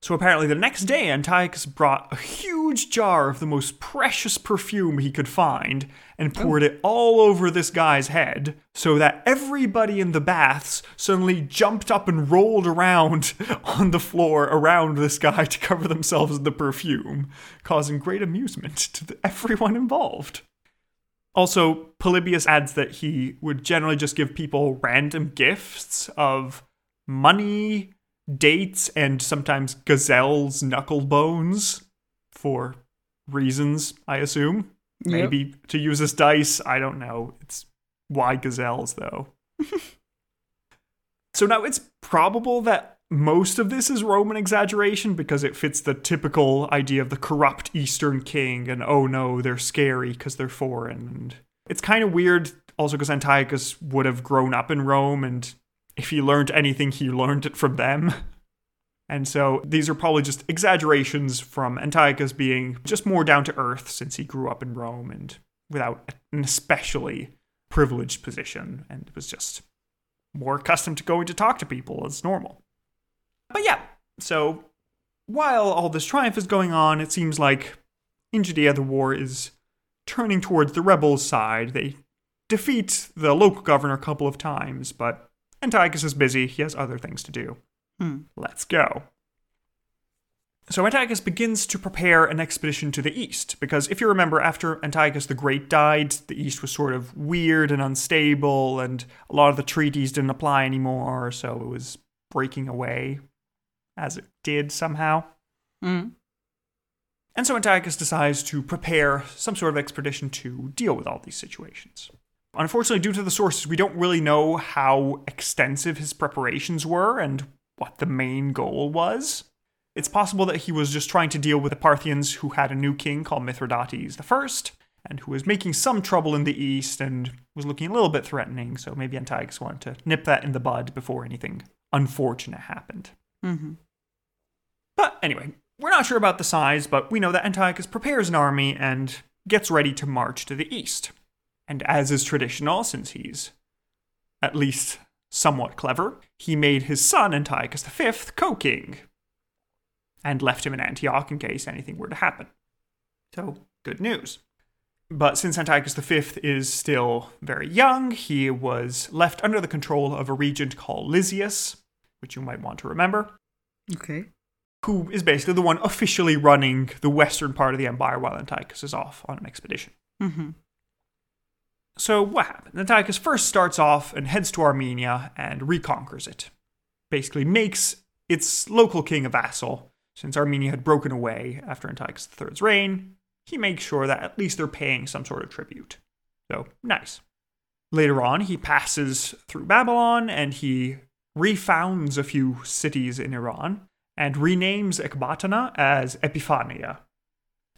So apparently, the next day, Antiochus brought a huge jar of the most precious perfume he could find and poured it all over this guy's head so that everybody in the baths suddenly jumped up and rolled around on the floor around this guy to cover themselves in the perfume, causing great amusement to everyone involved. Also, Polybius adds that he would generally just give people random gifts of money, dates, and sometimes gazelles' knuckle bones for reasons, I assume. Yep. Maybe to use as dice. I don't know. It's why gazelles, though. so now it's probable that most of this is Roman exaggeration because it fits the typical idea of the corrupt Eastern king and oh no, they're scary because they're foreign. And it's kind of weird also because Antiochus would have grown up in Rome and if he learned anything, he learned it from them. And so these are probably just exaggerations from Antiochus being just more down to earth since he grew up in Rome and without an especially privileged position and was just more accustomed to going to talk to people as normal. But yeah, so while all this triumph is going on, it seems like in Judea the war is turning towards the rebels' side. They defeat the local governor a couple of times, but Antiochus is busy. He has other things to do. Hmm. Let's go. So Antiochus begins to prepare an expedition to the east, because if you remember, after Antiochus the Great died, the east was sort of weird and unstable, and a lot of the treaties didn't apply anymore, so it was breaking away, as it did somehow. Mm. And so Antiochus decides to prepare some sort of expedition to deal with all these situations. Unfortunately, due to the sources, we don't really know how extensive his preparations were and what the main goal was. It's possible that he was just trying to deal with the Parthians who had a new king called Mithridates I, and who was making some trouble in the east and was looking a little bit threatening, so maybe Antiochus wanted to nip that in the bud before anything unfortunate happened. Mm-hmm. But anyway, we're not sure about the size, but we know that Antiochus prepares an army and gets ready to march to the east. And as is traditional, since he's at least somewhat clever, he made his son Antiochus V co king and left him in Antioch in case anything were to happen. So, good news. But since Antiochus V is still very young, he was left under the control of a regent called Lysias, which you might want to remember Okay. who is basically the one officially running the western part of the empire while Antiochus is off on an expedition. Mm-hmm. So, what happened? Antiochus first starts off and heads to Armenia and reconquers it. Basically, makes its local king a vassal, since Armenia had broken away after Antiochus III's reign. he makes sure that at least they're paying some sort of tribute. So, nice. Later on, he passes through Babylon and he refounds a few cities in Iran and renames Ecbatana as Epiphania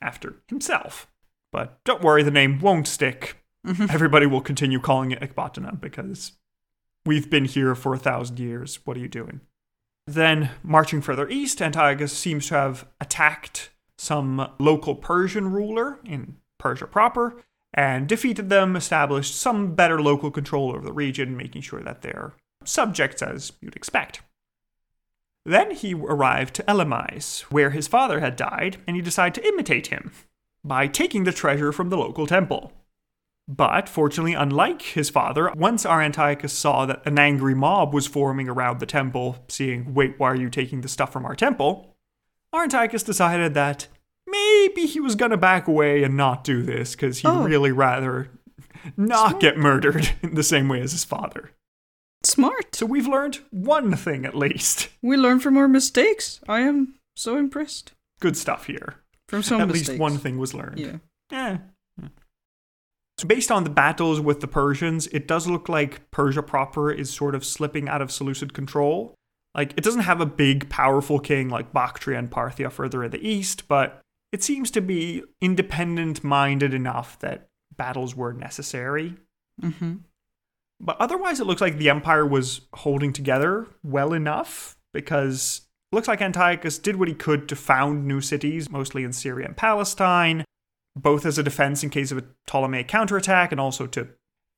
after himself. But don't worry, the name won't stick. Mm-hmm. Everybody will continue calling it Ecbatana because we've been here for a thousand years. What are you doing? Then, marching further east, Antiochus seems to have attacked some local Persian ruler in Persia proper and defeated them, established some better local control over the region, making sure that they're subjects as you'd expect. Then he arrived to Elymais, where his father had died, and he decided to imitate him by taking the treasure from the local temple. But fortunately, unlike his father, once our Antiochus saw that an angry mob was forming around the temple, seeing, wait, why are you taking the stuff from our temple? Our Antiochus decided that maybe he was gonna back away and not do this, because he'd Oh. really rather not Smart. get murdered in the same way as his father. Smart. So we've learned one thing at least. We learn from our mistakes. I am so impressed. Good stuff here. From some at mistakes. least one thing was learned. Yeah. Eh. So based on the battles with the Persians, it does look like Persia proper is sort of slipping out of Seleucid control. Like it doesn't have a big, powerful king like Bactria and Parthia further in the east, but it seems to be independent-minded enough that battles were necessary. Mm-hmm. But otherwise, it looks like the empire was holding together well enough because it looks like Antiochus did what he could to found new cities, mostly in Syria and Palestine, both as a defense in case of a Ptolemaic counterattack and also to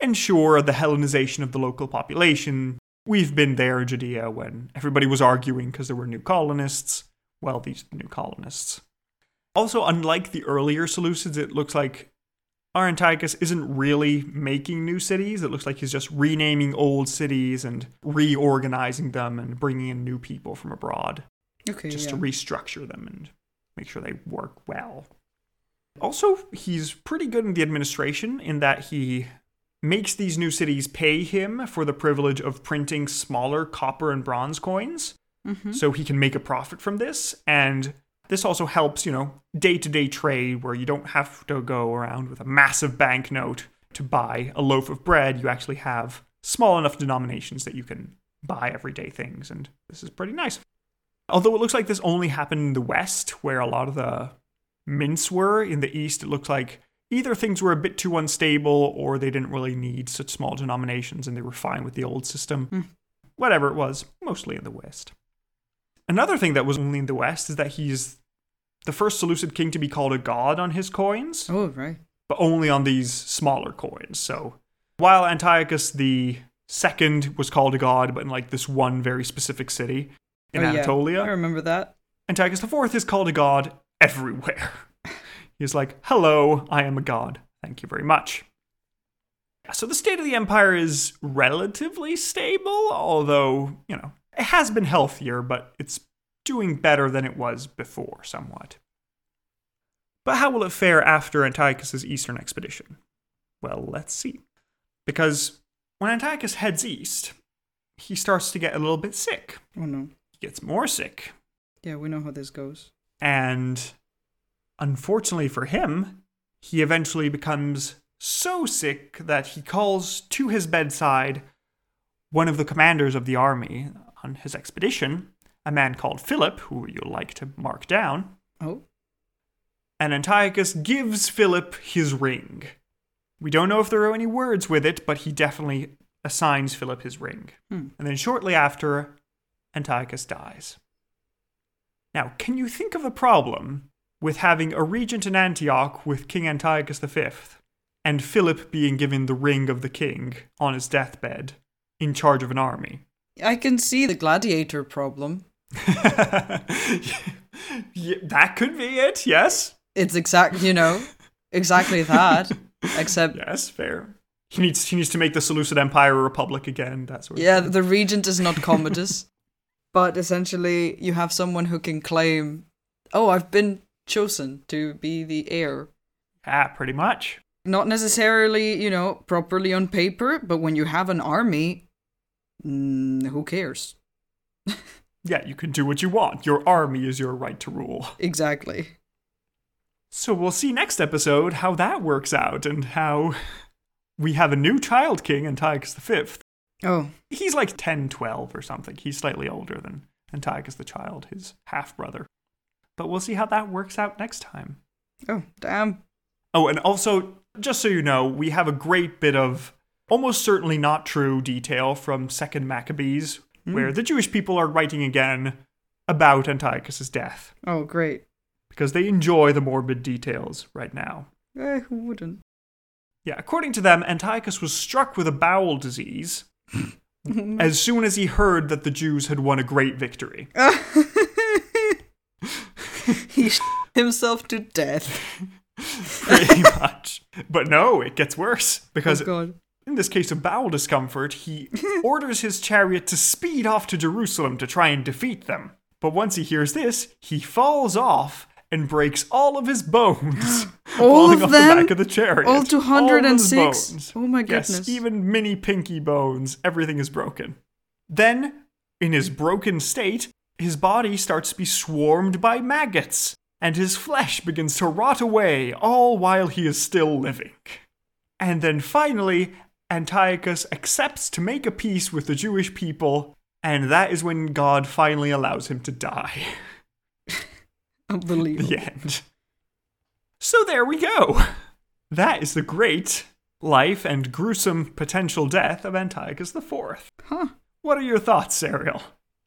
ensure the Hellenization of the local population. We've been there in Judea when everybody was arguing because there were new colonists. Well, these are the new colonists. Also, unlike the earlier Seleucids, it looks like our Antiochus isn't really making new cities. It looks like he's just renaming old cities and reorganizing them and bringing in new people from abroad Okay. just yeah. to restructure them and make sure they work well. Also, he's pretty good in the administration in that he makes these new cities pay him for the privilege of printing smaller copper and bronze coins Mhm. so he can make a profit from this. And this also helps you know day-to-day trade where you don't have to go around with a massive banknote to buy a loaf of bread. You actually have small enough denominations that you can buy everyday things and this is pretty nice. Although it looks like this only happened in the west where a lot of the mints were in the east it looks like either things were a bit too unstable or they didn't really need such small denominations and they were fine with the old system hmm. whatever it was mostly in the west Another thing that was only in the West is that he's the first Seleucid king to be called a god on his coins, Oh right. but only on these smaller coins. So while Antiochus the second was called a god, but in like this one very specific city in Oh, yeah. Anatolia, I remember that. Antiochus the fourth is called a god everywhere. He's like, hello, I am a god. Thank you very much. So the state of the empire is relatively stable, although, you know, it has been healthier, but it's doing better than it was before, somewhat. But how will it fare after Antiochus's eastern expedition? Well, let's see. Because when Antiochus heads east, he starts to get a little bit sick. Oh no. He gets more sick. Yeah, we know how this goes. And unfortunately for him, he eventually becomes so sick that he calls to his bedside one of the commanders of the army on his expedition, a man called Philip, who you'll like to mark down. Oh. And Antiochus gives Philip his ring. We don't know if there are any words with it, but he definitely assigns Philip his ring. Hmm. And then shortly after, Antiochus dies. Now, can you think of a problem with having a regent in Antioch with King Antiochus V and Philip being given the ring of the king on his deathbed in charge of an army? I can see the gladiator problem. yeah, that could be it, yes. It's exact, you know, exactly that. Except, Yes, fair. He needs he needs to make the Seleucid Empire a republic again. That sort of yeah, thing. the regent is not Commodus, but essentially you have someone who can claim, "Oh, I've been chosen to be the heir." Yeah, pretty much. Not necessarily, you know, properly on paper, but when you have an army, mm, who cares? Yeah, you can do what you want. Your army is your right to rule. Exactly. So we'll see next episode how that works out and how we have a new child king, Antiochus V. Oh, He's like 10, 12 or something. He's slightly older than Antiochus the child, his half brother. But we'll see how that works out next time. oh, damn. Oh, and also, just so you know, we have a great bit of almost certainly not true detail from Second Maccabees, where the Jewish people are writing again about Antiochus's death Oh, great. because they enjoy the morbid details right now. Eh, who wouldn't? Yeah, according to them, Antiochus was struck with a bowel disease as soon as he heard that the Jews had won a great victory. he sh- himself to death. Pretty much. But no, it gets worse because Oh, in this case of bowel discomfort, he orders his chariot to speed off to Jerusalem to try and defeat them. But once he hears this, he falls off and breaks all of his bones, All falling of off them? the back of the chariot. All All of his 206? bones. Oh my goodness. Yes, goodness. even mini pinky bones, everything is broken. Then, in his broken state, his body starts to be swarmed by maggots, and his flesh begins to rot away, all while he is still living. And then finally, Antiochus accepts to make a peace with the Jewish people, and that is when God finally allows him to die. Unbelievable. The end. So there we go. That is the great life and gruesome potential death of Antiochus IV. Huh. What are your thoughts, Ariel?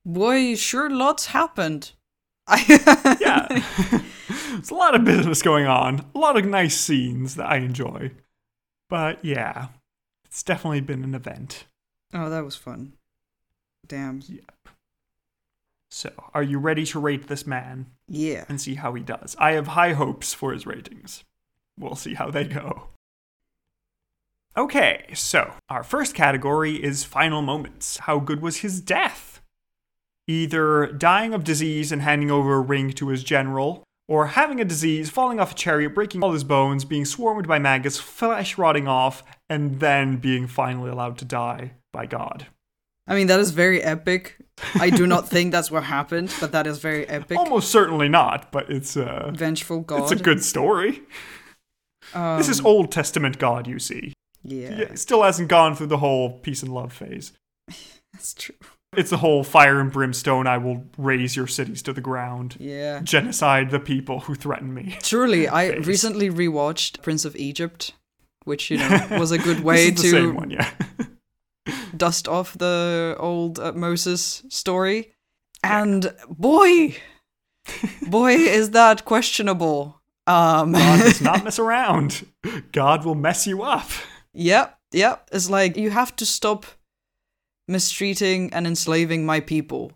Boy, sure lots happened. Yeah. There's a lot of business going on, a lot of nice scenes that I enjoy. But yeah, it's definitely been an event. Oh, that was fun. Damn. So, are you ready to rate this man Yeah. and see how he does? I have high hopes for his ratings. We'll see how they go. Okay, so our first category is final moments. How good was his death? Either dying of disease and handing over a ring to his general, or having a disease, falling off a chariot, breaking all his bones, being swarmed by maggots, flesh rotting off, and then being finally allowed to die by God. I mean, that is very epic. I do not think that's what happened, but that is very epic. Almost certainly not, but it's uh, Vengeful God. it's a good story. Um, This is Old Testament God, you see. yeah, He still hasn't gone through the whole peace and love phase. that's true. It's the whole fire and brimstone, I will raze your cities to the ground. Yeah. Genocide the people who threaten me. Truly, I Phase. recently rewatched Prince of Egypt, which you know was a good way to same one, yeah. dust off the old uh, Moses story. And boy, boy, is that questionable. Um, God does not mess around. God will mess you up. yep, yep. It's like you have to stop mistreating and enslaving my people.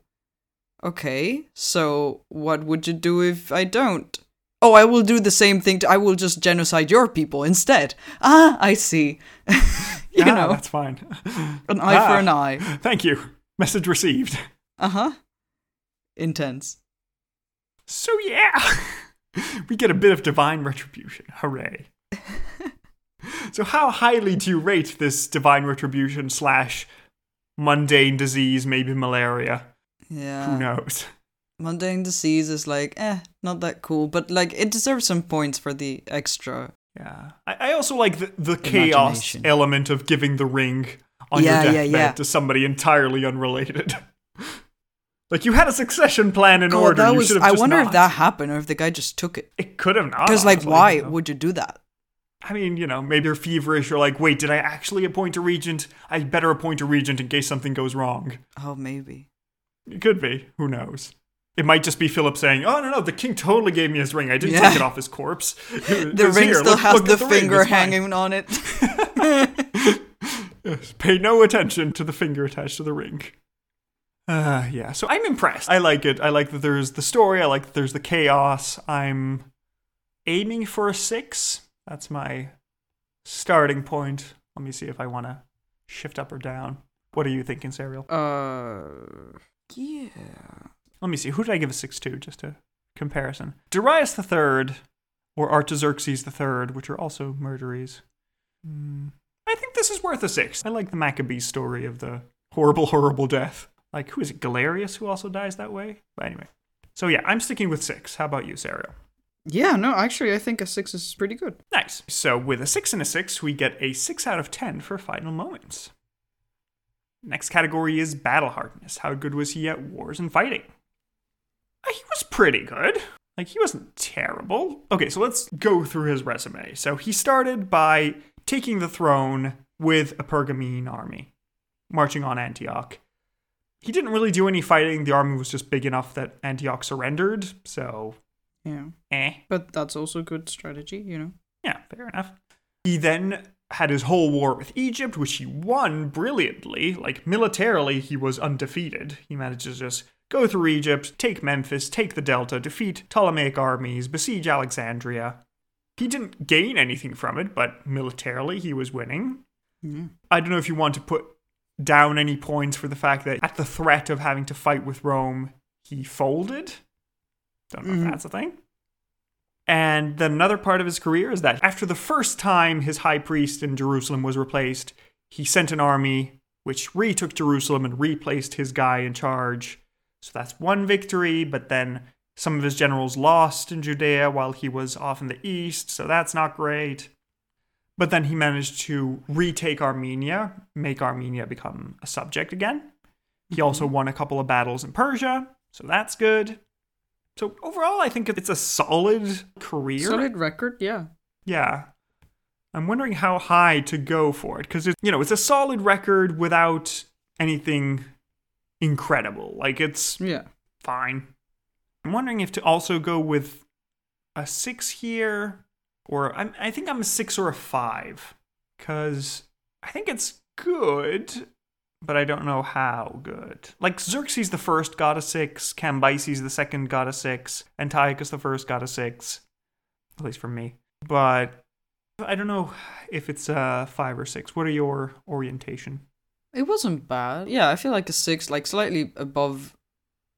Okay, so what would you do if I don't? Oh, I will do the same thing. To, I will just genocide your people instead. Ah, I see. you Ah, know, that's fine. an eye for Ah. an eye. Thank you. Message received. Uh huh. Intense. So yeah, we get a bit of divine retribution. Hooray! so how highly do you rate this divine retribution slash mundane disease, maybe malaria? Yeah. Who knows? Mundane disease is like, eh, not that cool, but like it deserves some points for the extra. Yeah, I, I also like the, the chaos element of giving the ring on Yeah, your deathbed yeah. to somebody entirely unrelated. like you had a succession plan in order. that you was. should have I wonder not. if that happened or if the guy just took it. It could have not. Because like, why you know. would you do that? I mean, you know, maybe they're feverish or like, wait, did I actually appoint a regent? I better appoint a regent in case something goes wrong. Oh, maybe. It could be. Who knows? It might just be Philip saying, "Oh no, no, the king totally gave me his ring. I didn't Yeah. take it off his corpse. The ring still has the, finger hanging on it. Yes, Pay no attention to the finger attached to the ring. Uh, yeah, so I'm impressed. I like it. I like that there's the story. I like that there's the chaos. I'm aiming for a six. That's my starting point. Let me see if I want to shift up or down. What are you thinking, Serial? uh, yeah. Let me see. Who did I give a six to? Just a comparison. Darius the Third or Artaxerxes the Third, which are also murderies. Hmm. I think this is worth a six. I like the Maccabees story of the horrible, horrible death. Like, who is it? Galerius, who also dies that way? But anyway. So yeah, I'm sticking with six. How about you, Sarah? Yeah, no, actually, I think a six is pretty good. Nice. So with a 6 and a 6, we get a 6 out of 10 for final moments. Next category is battle hardness. How good was he at wars and fighting? He was pretty good. Like, he wasn't terrible. Okay, so let's go through his resume. So he started by taking the throne with a Pergamene army, marching on Antioch. He didn't really do any fighting. The army was just big enough that Antioch surrendered. So, Yeah. eh. But that's also good strategy, you know? Yeah, fair enough. He then had his whole war with Egypt, which he won brilliantly. Like, militarily, he was undefeated. He managed to just go through Egypt, take Memphis, take the Delta, defeat Ptolemaic armies, besiege Alexandria. He didn't gain anything from it, but militarily, he was winning. Yeah. I don't know if you want to put down any points for the fact that at the threat of having to fight with Rome, he folded. Don't know Mhm. if that's a thing. And then another part of his career is that after the first time his high priest in Jerusalem was replaced, he sent an army which retook Jerusalem and replaced his guy in charge. So that's one victory, but then some of his generals lost in Judea while he was off in the east, so that's not great. But then he managed to retake Armenia, make Armenia become a subject again. He mm-hmm. also won a couple of battles in Persia, so that's good. So overall, I think it's a solid career. Solid record, yeah. Yeah. I'm wondering how high to go for it because it's you know it's a solid record without anything incredible. Like it's Yeah. fine. I'm wondering if to also go with a six here, or I'm, I think I'm a six or a five, because I think it's good, but I don't know how good. Like Xerxes the first got a six, Cambyses the second got a six, Antiochus the first got a six, at least for me. But I don't know if it's a five or six. What are your orientation? It wasn't bad. Yeah, I feel like a six, like slightly above.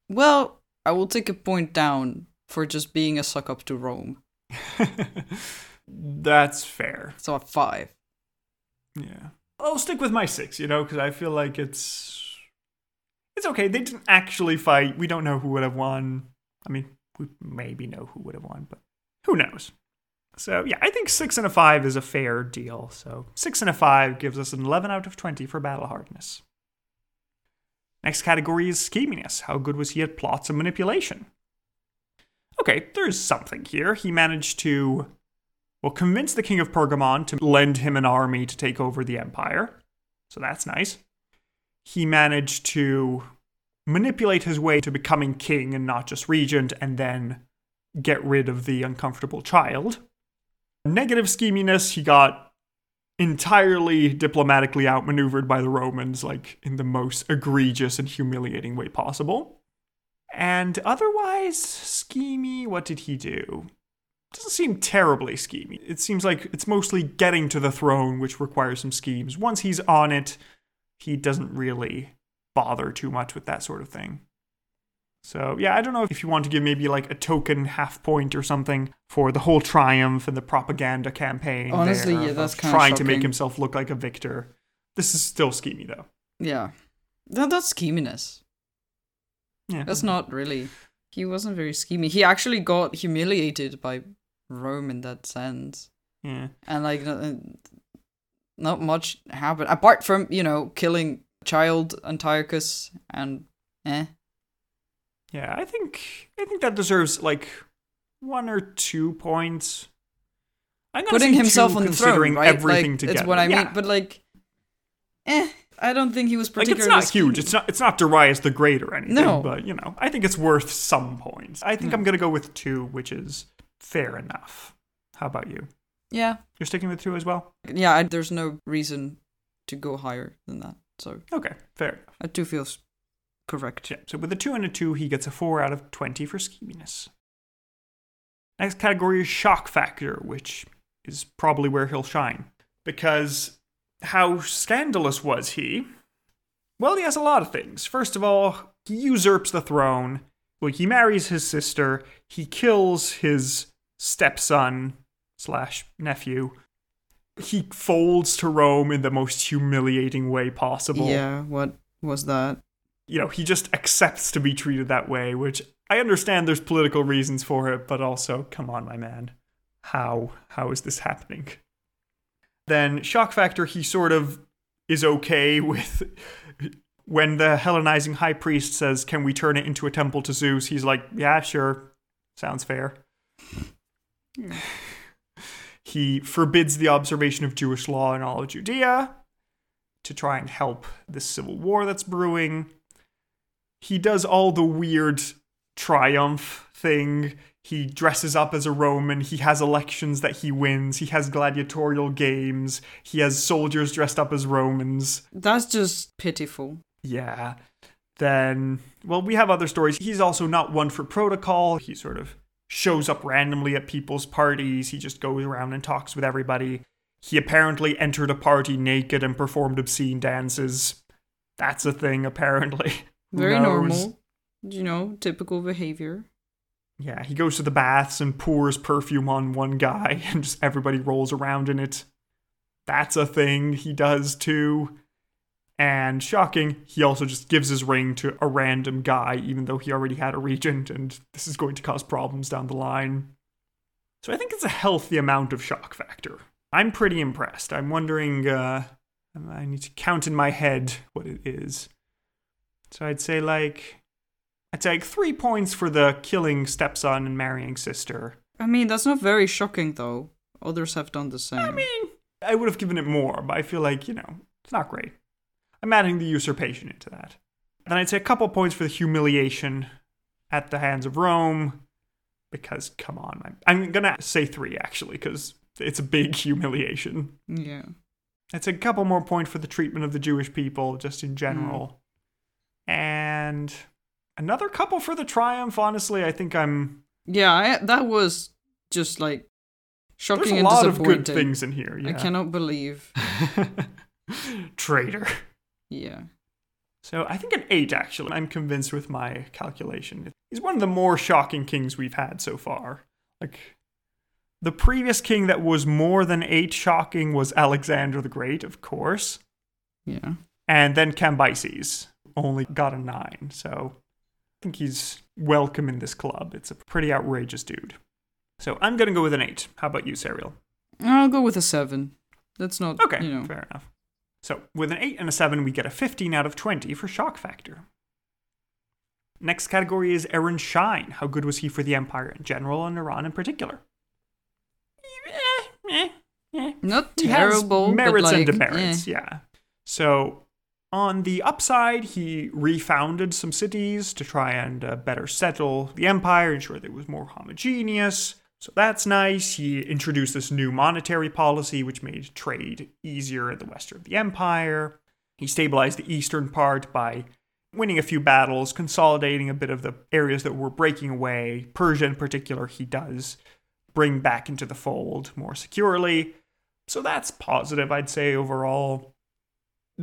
Well, I will take a point down for just being a suck up to Rome. That's fair. So a five. Yeah. I'll stick with my six, you know, because I feel like it's it's okay. They didn't actually fight. We don't know who would have won. I mean, we maybe know who would have won, but who knows? So yeah, I think six and a five is a fair deal. So six and a five gives us an eleven out of twenty for battle hardness. Next category is scheminess. How good was he at plots and manipulation? Okay, there's something here. He managed to well, convince the king of Pergamon to lend him an army to take over the empire. So that's nice. He managed to manipulate his way to becoming king and not just regent, and then get rid of the uncomfortable child. Negative scheminess, he got entirely diplomatically outmaneuvered by the Romans, like in the most egregious and humiliating way possible. And otherwise, schemy, what did he do? doesn't seem terribly schemy. It seems like it's mostly getting to the throne, which requires some schemes. Once he's on it, he doesn't really bother too much with that sort of thing. So, yeah, I don't know if you want to give maybe like a token half point or something for the whole triumph and the propaganda campaign. Honestly, yeah, of that's kinda trying to make himself look like a victor. This is still schemy though. Yeah. That, that's scheminess. Yeah, That's not really. He wasn't very schemy. He actually got humiliated by Rome in that sense. Yeah, And like, not, not much happened. Apart from, you know, killing child Antiochus and eh. Yeah. I think I think that deserves like one or two points. I'm Putting himself on the throne, right? everything like, together. That's what I Yeah. mean. But like, eh. I don't think he was like particularly it's not huge. It's not it's not Darius the Great or anything. No. but you know, I think it's worth some points. I think Yeah. I'm gonna go with two, which is fair enough. How about you? Yeah. You're sticking with two as well. Yeah, I, there's no reason to go higher than that. So Okay, fair enough. two feels correct. Yeah, so with a two and a two, he gets a four out of twenty for scheminess. Next category is shock factor, which is probably where he'll shine. Because how scandalous was he? Well, he has a lot of things. First of all, he usurps the throne. Well, he marries his sister. He kills his stepson slash nephew. He folds to Rome in the most humiliating way possible. Yeah, what was that? You know, he just accepts to be treated that way, which I understand there's political reasons for it, but also, come on, my man. How how is this happening? Then shock factor, he sort of is okay with when the Hellenizing high priest says, Can we turn it into a temple to Zeus? He's like, Yeah, sure. Sounds fair. he forbids the observation of Jewish law in all of Judea to try and help this civil war that's brewing. He does all the weird triumph thing. He dresses up as a Roman. He has elections that he wins. He has gladiatorial games. He has soldiers dressed up as Romans. That's just pitiful. Yeah. Then, well, we have other stories. He's also not one for protocol. He sort of shows up randomly at people's parties. He just goes around and talks with everybody. He apparently entered a party naked and performed obscene dances. That's a thing, apparently. Very knows? normal. You know, typical behavior. Yeah, he goes to the baths and pours perfume on one guy, and just everybody rolls around in it. That's a thing he does too. And shocking, he also just gives his ring to a random guy, even though he already had a regent, and this is going to cause problems down the line. So I think it's a healthy amount of shock factor. I'm pretty impressed. I'm wondering, uh, I need to count in my head what it is. So I'd say like I'd like three points for the killing stepson and marrying sister. I mean, that's not very shocking, though. Others have done the same. I mean, I would have given it more, but I feel like, you know, it's not great. I'm adding the usurpation into that. Then I'd say a couple points for the humiliation at the hands of Rome, because come on, I'm, I'm gonna say three actually, because it's a big humiliation. yeah. It's a couple more points for the treatment of the Jewish people, just in mm. general. And another couple for the triumph. Honestly, I think I'm. Yeah, I, that was just like shocking There's a and lot of good things in here. Yeah. I cannot believe. Traitor. Yeah. So I think an eight, actually. I'm convinced with my calculation. He's one of the more shocking kings we've had so far. Like, the previous king that was more than eight shocking was Alexander the Great, of course. Yeah. And then Cambyses only got a nine. So I think he's welcome in this club. It's a pretty outrageous dude. So I'm going to go with an eight. How about you, Serial? I'll go with a seven. That's not Okay, you know. fair enough. So, with an 8 and a 7, we get a 15 out of 20 for shock factor. Next category is Aaron Shine. How good was he for the Empire in general and Iran in particular? Not He has terrible, merits like, and demerits, eh. yeah. So, on the upside, he refounded some cities to try and uh, better settle the empire, ensure that it was more homogeneous. So that's nice. He introduced this new monetary policy, which made trade easier in the western of the empire. He stabilized the eastern part by winning a few battles, consolidating a bit of the areas that were breaking away. Persia, in particular, he does bring back into the fold more securely. So that's positive, I'd say, overall.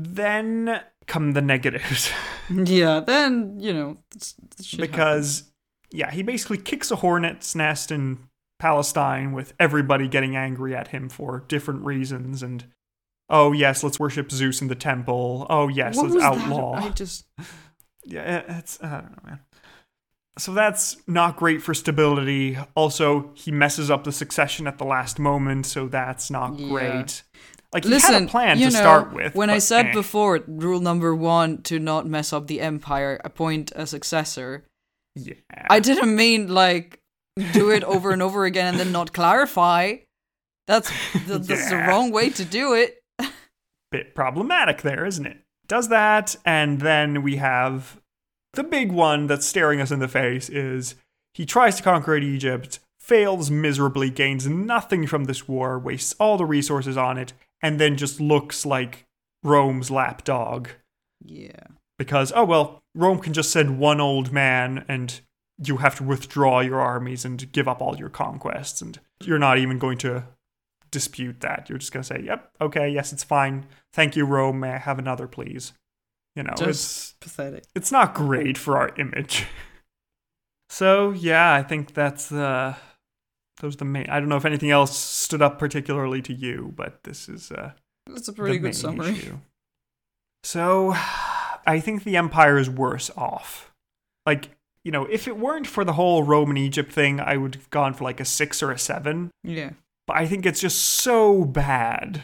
Then come the negatives. Yeah, then you know this, this shit because, yeah, he basically kicks a hornet's nest in Palestine with everybody getting angry at him for different reasons. And, oh, yes, let's worship Zeus in the temple. Oh, yes, What let's was outlaw. That? I just Yeah, it's I don't know, man. So that's not great for stability. Also, he messes up the succession at the last moment, so that's not Yeah. great. Like he listen. had a plan to know, start with. when I said eh. before, rule number one to not mess up the empire, appoint a successor. yeah, I didn't mean like do it over and over again and then not clarify. That's th- that's the wrong way to do it. bit problematic there, isn't it? Does that, and then we have the big one that's staring us in the face is he tries to conquer Egypt, fails miserably, gains nothing from this war, wastes all the resources on it, and then just looks like Rome's lapdog. Yeah. Because, oh well, Rome can just send one old man and you have to withdraw your armies and give up all your conquests, and you're not even going to dispute that. You're just going to say, yep, okay, yes, it's fine. Thank you, Rome. May I have another, please? You know, it's pathetic. it's not great for our image. so yeah, I think that's the those are the main. I don't know if anything else stood up particularly to you, but this is uh, That's a pretty good summary. issue. So I think the Empire is worse off. Like, you know, if it weren't for the whole Roman Egypt thing, I would have gone for like a six or a seven. Yeah. But I think it's just so bad.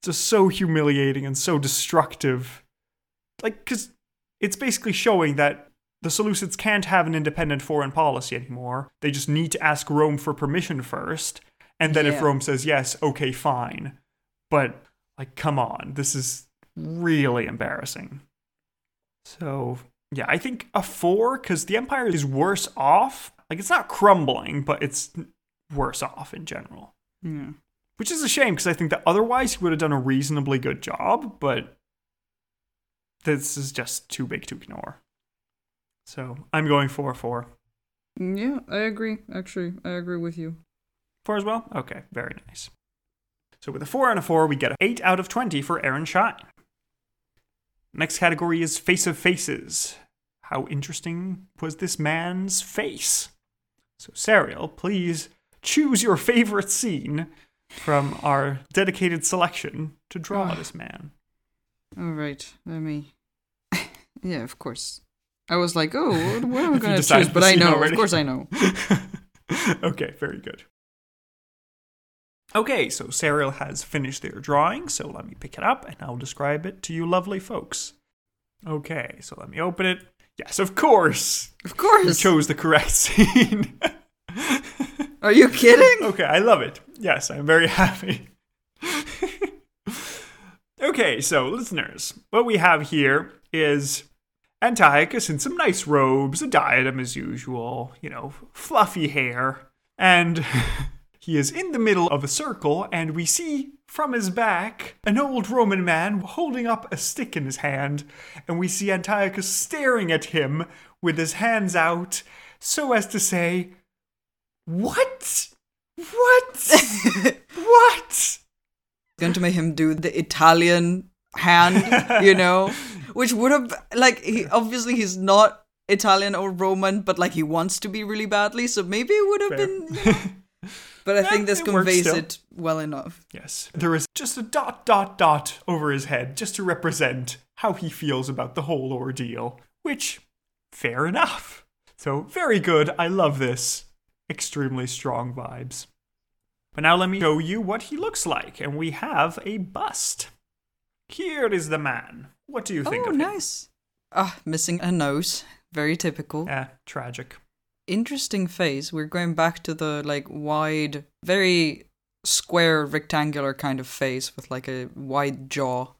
It's just so humiliating and so destructive. Like, because it's basically showing that the Seleucids can't have an independent foreign policy anymore. They just need to ask Rome for permission first. And then if Rome says yes, okay, fine. But, like, come on. This is really embarrassing. So, yeah, I think a four, because the Empire is worse off. Like, it's not crumbling, but it's worse off in general. Yeah. Which is a shame because I think that otherwise he would have done a reasonably good job, but this is just too big to ignore. So I'm going for a four. Yeah, I agree. Actually, I agree with you. Four as well? Okay, very nice. So with a four and a four, we get an eight out of 20 for Aaron Shine. Next category is Face of Faces. How interesting was this man's face? So, Serial, please choose your favorite scene from our dedicated selection to draw Ah. this man. All right, let me. yeah, of course. I was like, oh, what, am I gonna choose? But I know, already. of course, I know. okay, very good. Okay, so Serial has finished their drawing, so let me pick it up and I'll describe it to you lovely folks. Okay, so let me open it. Yes, of course! Of course. You chose the correct scene. Are you kidding? okay, I love it. Yes, I'm very happy. okay, so listeners, what we have here is Antiochus in some nice robes, a diadem as usual, you know, fluffy hair, and he is in the middle of a circle, and we see from his back an old Roman man holding up a stick in his hand, and we see Antiochus staring at him with his hands out, so as to say, What? What? what? Going to make him do the Italian hand, you know, which would have like he obviously he's not Italian or Roman, but like he wants to be really badly, so maybe it would have Fair. been. you know. But I Yeah, think this it conveys it well enough. Yes, there is just a dot, dot, dot over his head just to represent how he feels about the whole ordeal, which, fair enough. So, very good. I love this. Extremely strong vibes. But now let me show you what he looks like, and we have a bust. Here is the man. What do you think oh, of him? nice. Ah, missing a nose. Very typical. Eh, tragic. Interesting face. We're going back to the like wide, very square, rectangular kind of face with like a wide jaw.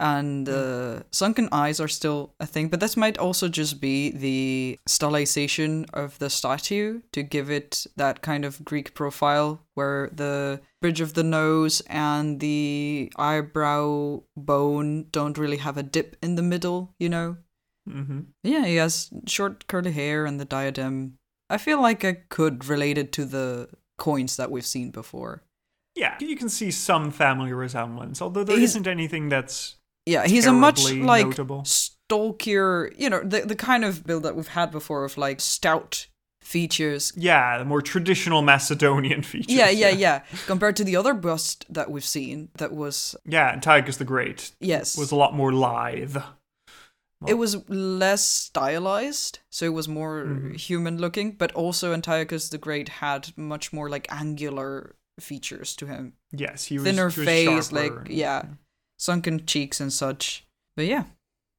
And uh, sunken eyes are still a thing, but this might also just be the stylization of the statue to give it that kind of Greek profile where the bridge of the nose and the eyebrow bone don't really have a dip in the middle, you know? hmm Yeah, he has short curly hair and the diadem. I feel like I could relate it to the coins that we've seen before. Yeah, you can see some family resemblance, although there not anything that's Yeah, he's a much like notable. stalkier, you know, the the kind of build that we've had before of like stout features. yeah, the more traditional Macedonian features. Yeah, yeah, yeah. Compared to the other bust that we've seen, that was Yeah, Antiochus the Great yes, was a lot more lithe. it was less stylized, so it was more Mm-hmm. human looking. But also Antiochus the Great had much more like angular features to him. Yes, he was thinner he was face, like and- yeah, sunken cheeks and such. But yeah,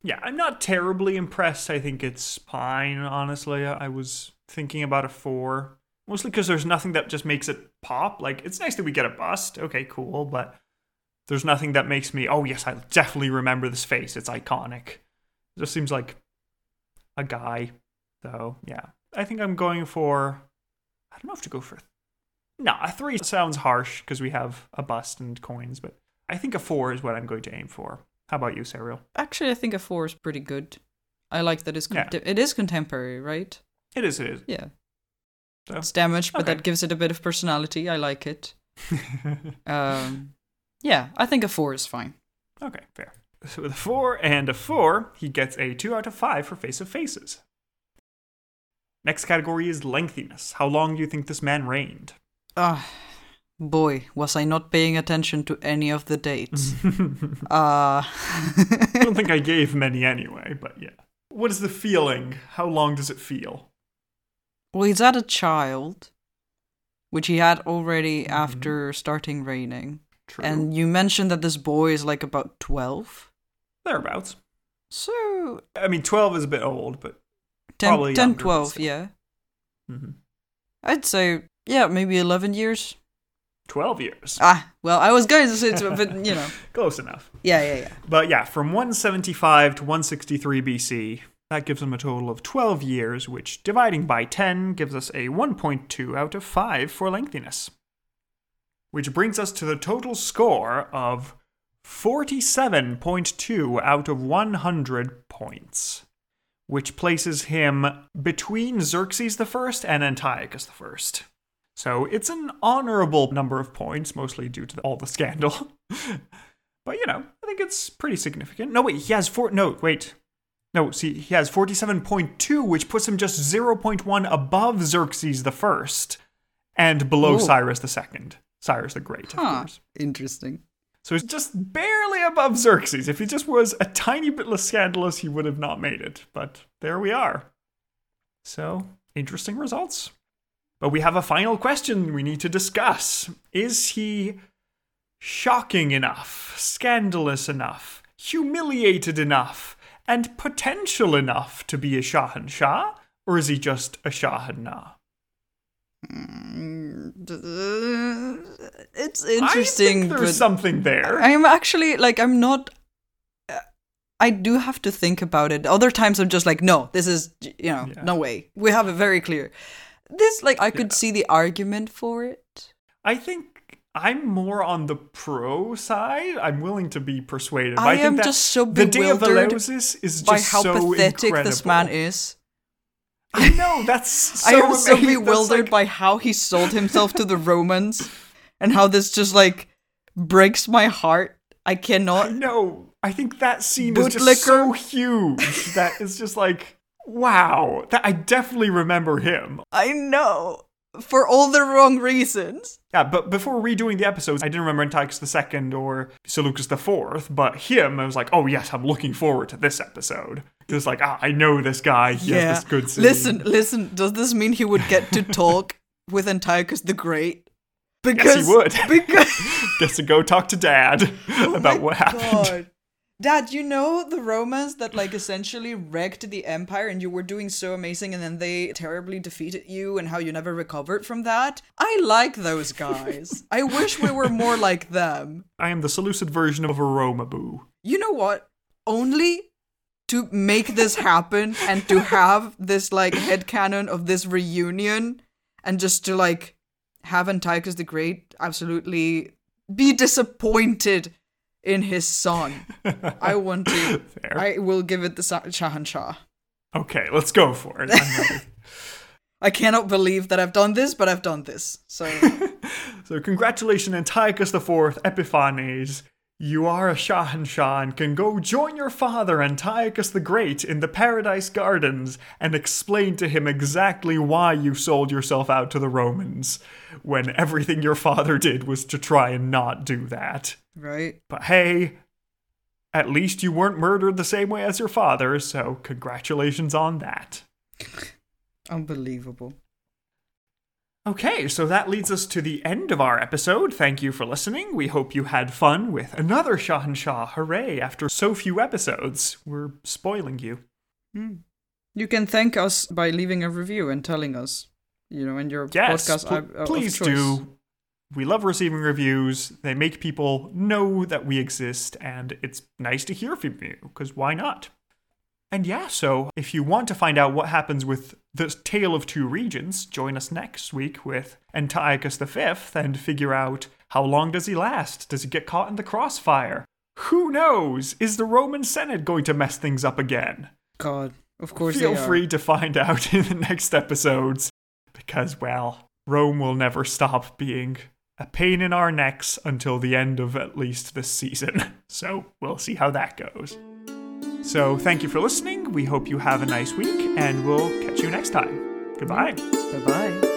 Yeah, I'm not terribly impressed. I think it's fine, honestly. I was thinking about a four. Mostly because there's nothing that just makes it pop. Like, it's nice that we get a bust. Okay, cool. But there's nothing that makes me, oh, yes, I definitely remember this face. It's iconic. It just seems like a guy. So, yeah. I think I'm going for. I don't know if to go for. No, a three sounds harsh because we have a bust and coins, but I think a four is what I'm going to aim for. How about you, Serial? actually, I think a four is pretty good. I like that it's Yeah. it is contemporary, right? It is, it is. Yeah, So. it's damaged, but Okay. that gives it a bit of personality. I like it. Um, yeah, I think a four is fine. okay, fair. So with a four and a four, he gets a two out of five for Face of Faces. Next category is lengthiness. How long do you think this man reigned? Ah, Boy, was I not paying attention to any of the dates. uh, I don't think I gave many anyway, but yeah. What is the feeling? How long does it feel? well, he's had a child, which he had already after starting reigning. True. And you mentioned that this boy is like about 12. thereabouts. So, I mean, 12 is a bit old, but 10, Probably 10 younger, but 12, still. yeah. mhm. I'd say, yeah, maybe 11 years. 12 years. Ah, well, I was going to say, but you know. Close enough. Yeah, yeah, yeah. But yeah, from 175 to 163 BC, that gives them a total of 12 years, which dividing by 10 gives us a 1.2 out of 5 for lengthiness. Which brings us to the total score of 47.2 out of 100 points, which places him between Xerxes I and Antiochus I. So it's an honorable number of points, mostly due to all the scandal. But you know, I think it's pretty significant. No, wait, he has four. No, wait. No, see, he has 47.2, which puts him just 0.1 above Xerxes the First and below Ooh. Cyrus the Second. Cyrus the Great, of course. Interesting. So he's just barely above Xerxes. If he just was a tiny bit less scandalous, he would have not made it. But there we are. So, interesting results. But we have a final question we need to discuss. Is he shocking enough, scandalous enough, humiliated enough, and potential enough to be a Shahanshah? Or is he just a Shahanah? Mm, It's I interesting, think there's something there. I'm actually like I'm not. uh, I do have to think about it. Other times I'm just like, no, this is you know, Yeah. no way. We have it very clear. This like I could Yeah. see the argument for it. I think I'm more on the pro side. I'm willing to be persuaded. I, I, think am that just so the day of bewildered is by how so pathetic incredible. this man is. I know that's. So I am so amazing. That's bewildered like- by how he sold himself to the Romans, and how this just like breaks my heart. I cannot. No, I think that scene is just Bootlicker. so huge that it's just like, wow. That I definitely remember him. I know for all the wrong reasons. Yeah, but before redoing the episodes, I didn't remember Antiochus II or Seleucus IV, but him, I was like, oh yes, I'm looking forward to this episode. It's like, ah, I know this guy. He has this good scene. Listen, listen. Does this mean he would get to talk with Antiochus the Great? Because Yes, he would. Because Gets to go talk to dad Oh about what happened. Dad, you know the Romans that like essentially wrecked the empire and you were doing so amazing and then they terribly defeated you and how you never recovered from that? I like those guys. I wish we were more like them. I am the Seleucid version of a Roma boo. You know what? Only to make this happen and to have this like head headcanon of this reunion and just to like have Antiochus the Great absolutely be disappointed in his son. I want to. Fair. I will give it the Shahanshah. Okay, let's go for it. I cannot believe that I've done this, but I've done this. So so, congratulations, Antiochus IV Epiphanes. You are a Shahanshah and can go join your father, Antiochus the Great, in the Paradise Gardens and explain to him exactly why you sold yourself out to the Romans when everything your father did was to try and not do that. right. But hey, at least you weren't murdered the same way as your father, so congratulations on that. Unbelievable. Okay, so that leads us to the end of our episode. Thank you for listening. We hope you had fun with another Shahanshah. Hooray! After so few episodes, we're spoiling you. You can thank us by leaving a review and telling us, you know, in your Yes, podcast. pl- uh, of please do. We love receiving reviews. They make people know that we exist, and it's nice to hear from you, because why not? And yeah, so if you want to find out what happens with the Tale of Two Regions, join us next week with Antiochus V and figure out how long does he last? Does he get caught in the crossfire? Who knows? Is the Roman Senate going to mess things up again? God, of course Feel they are. free to find out in the next episodes because, well, Rome will never stop being a pain in our necks until the end of at least this season. So we'll see how that goes. So thank you for listening. We hope you have a nice week, and we'll catch you next time. Goodbye. Bye bye.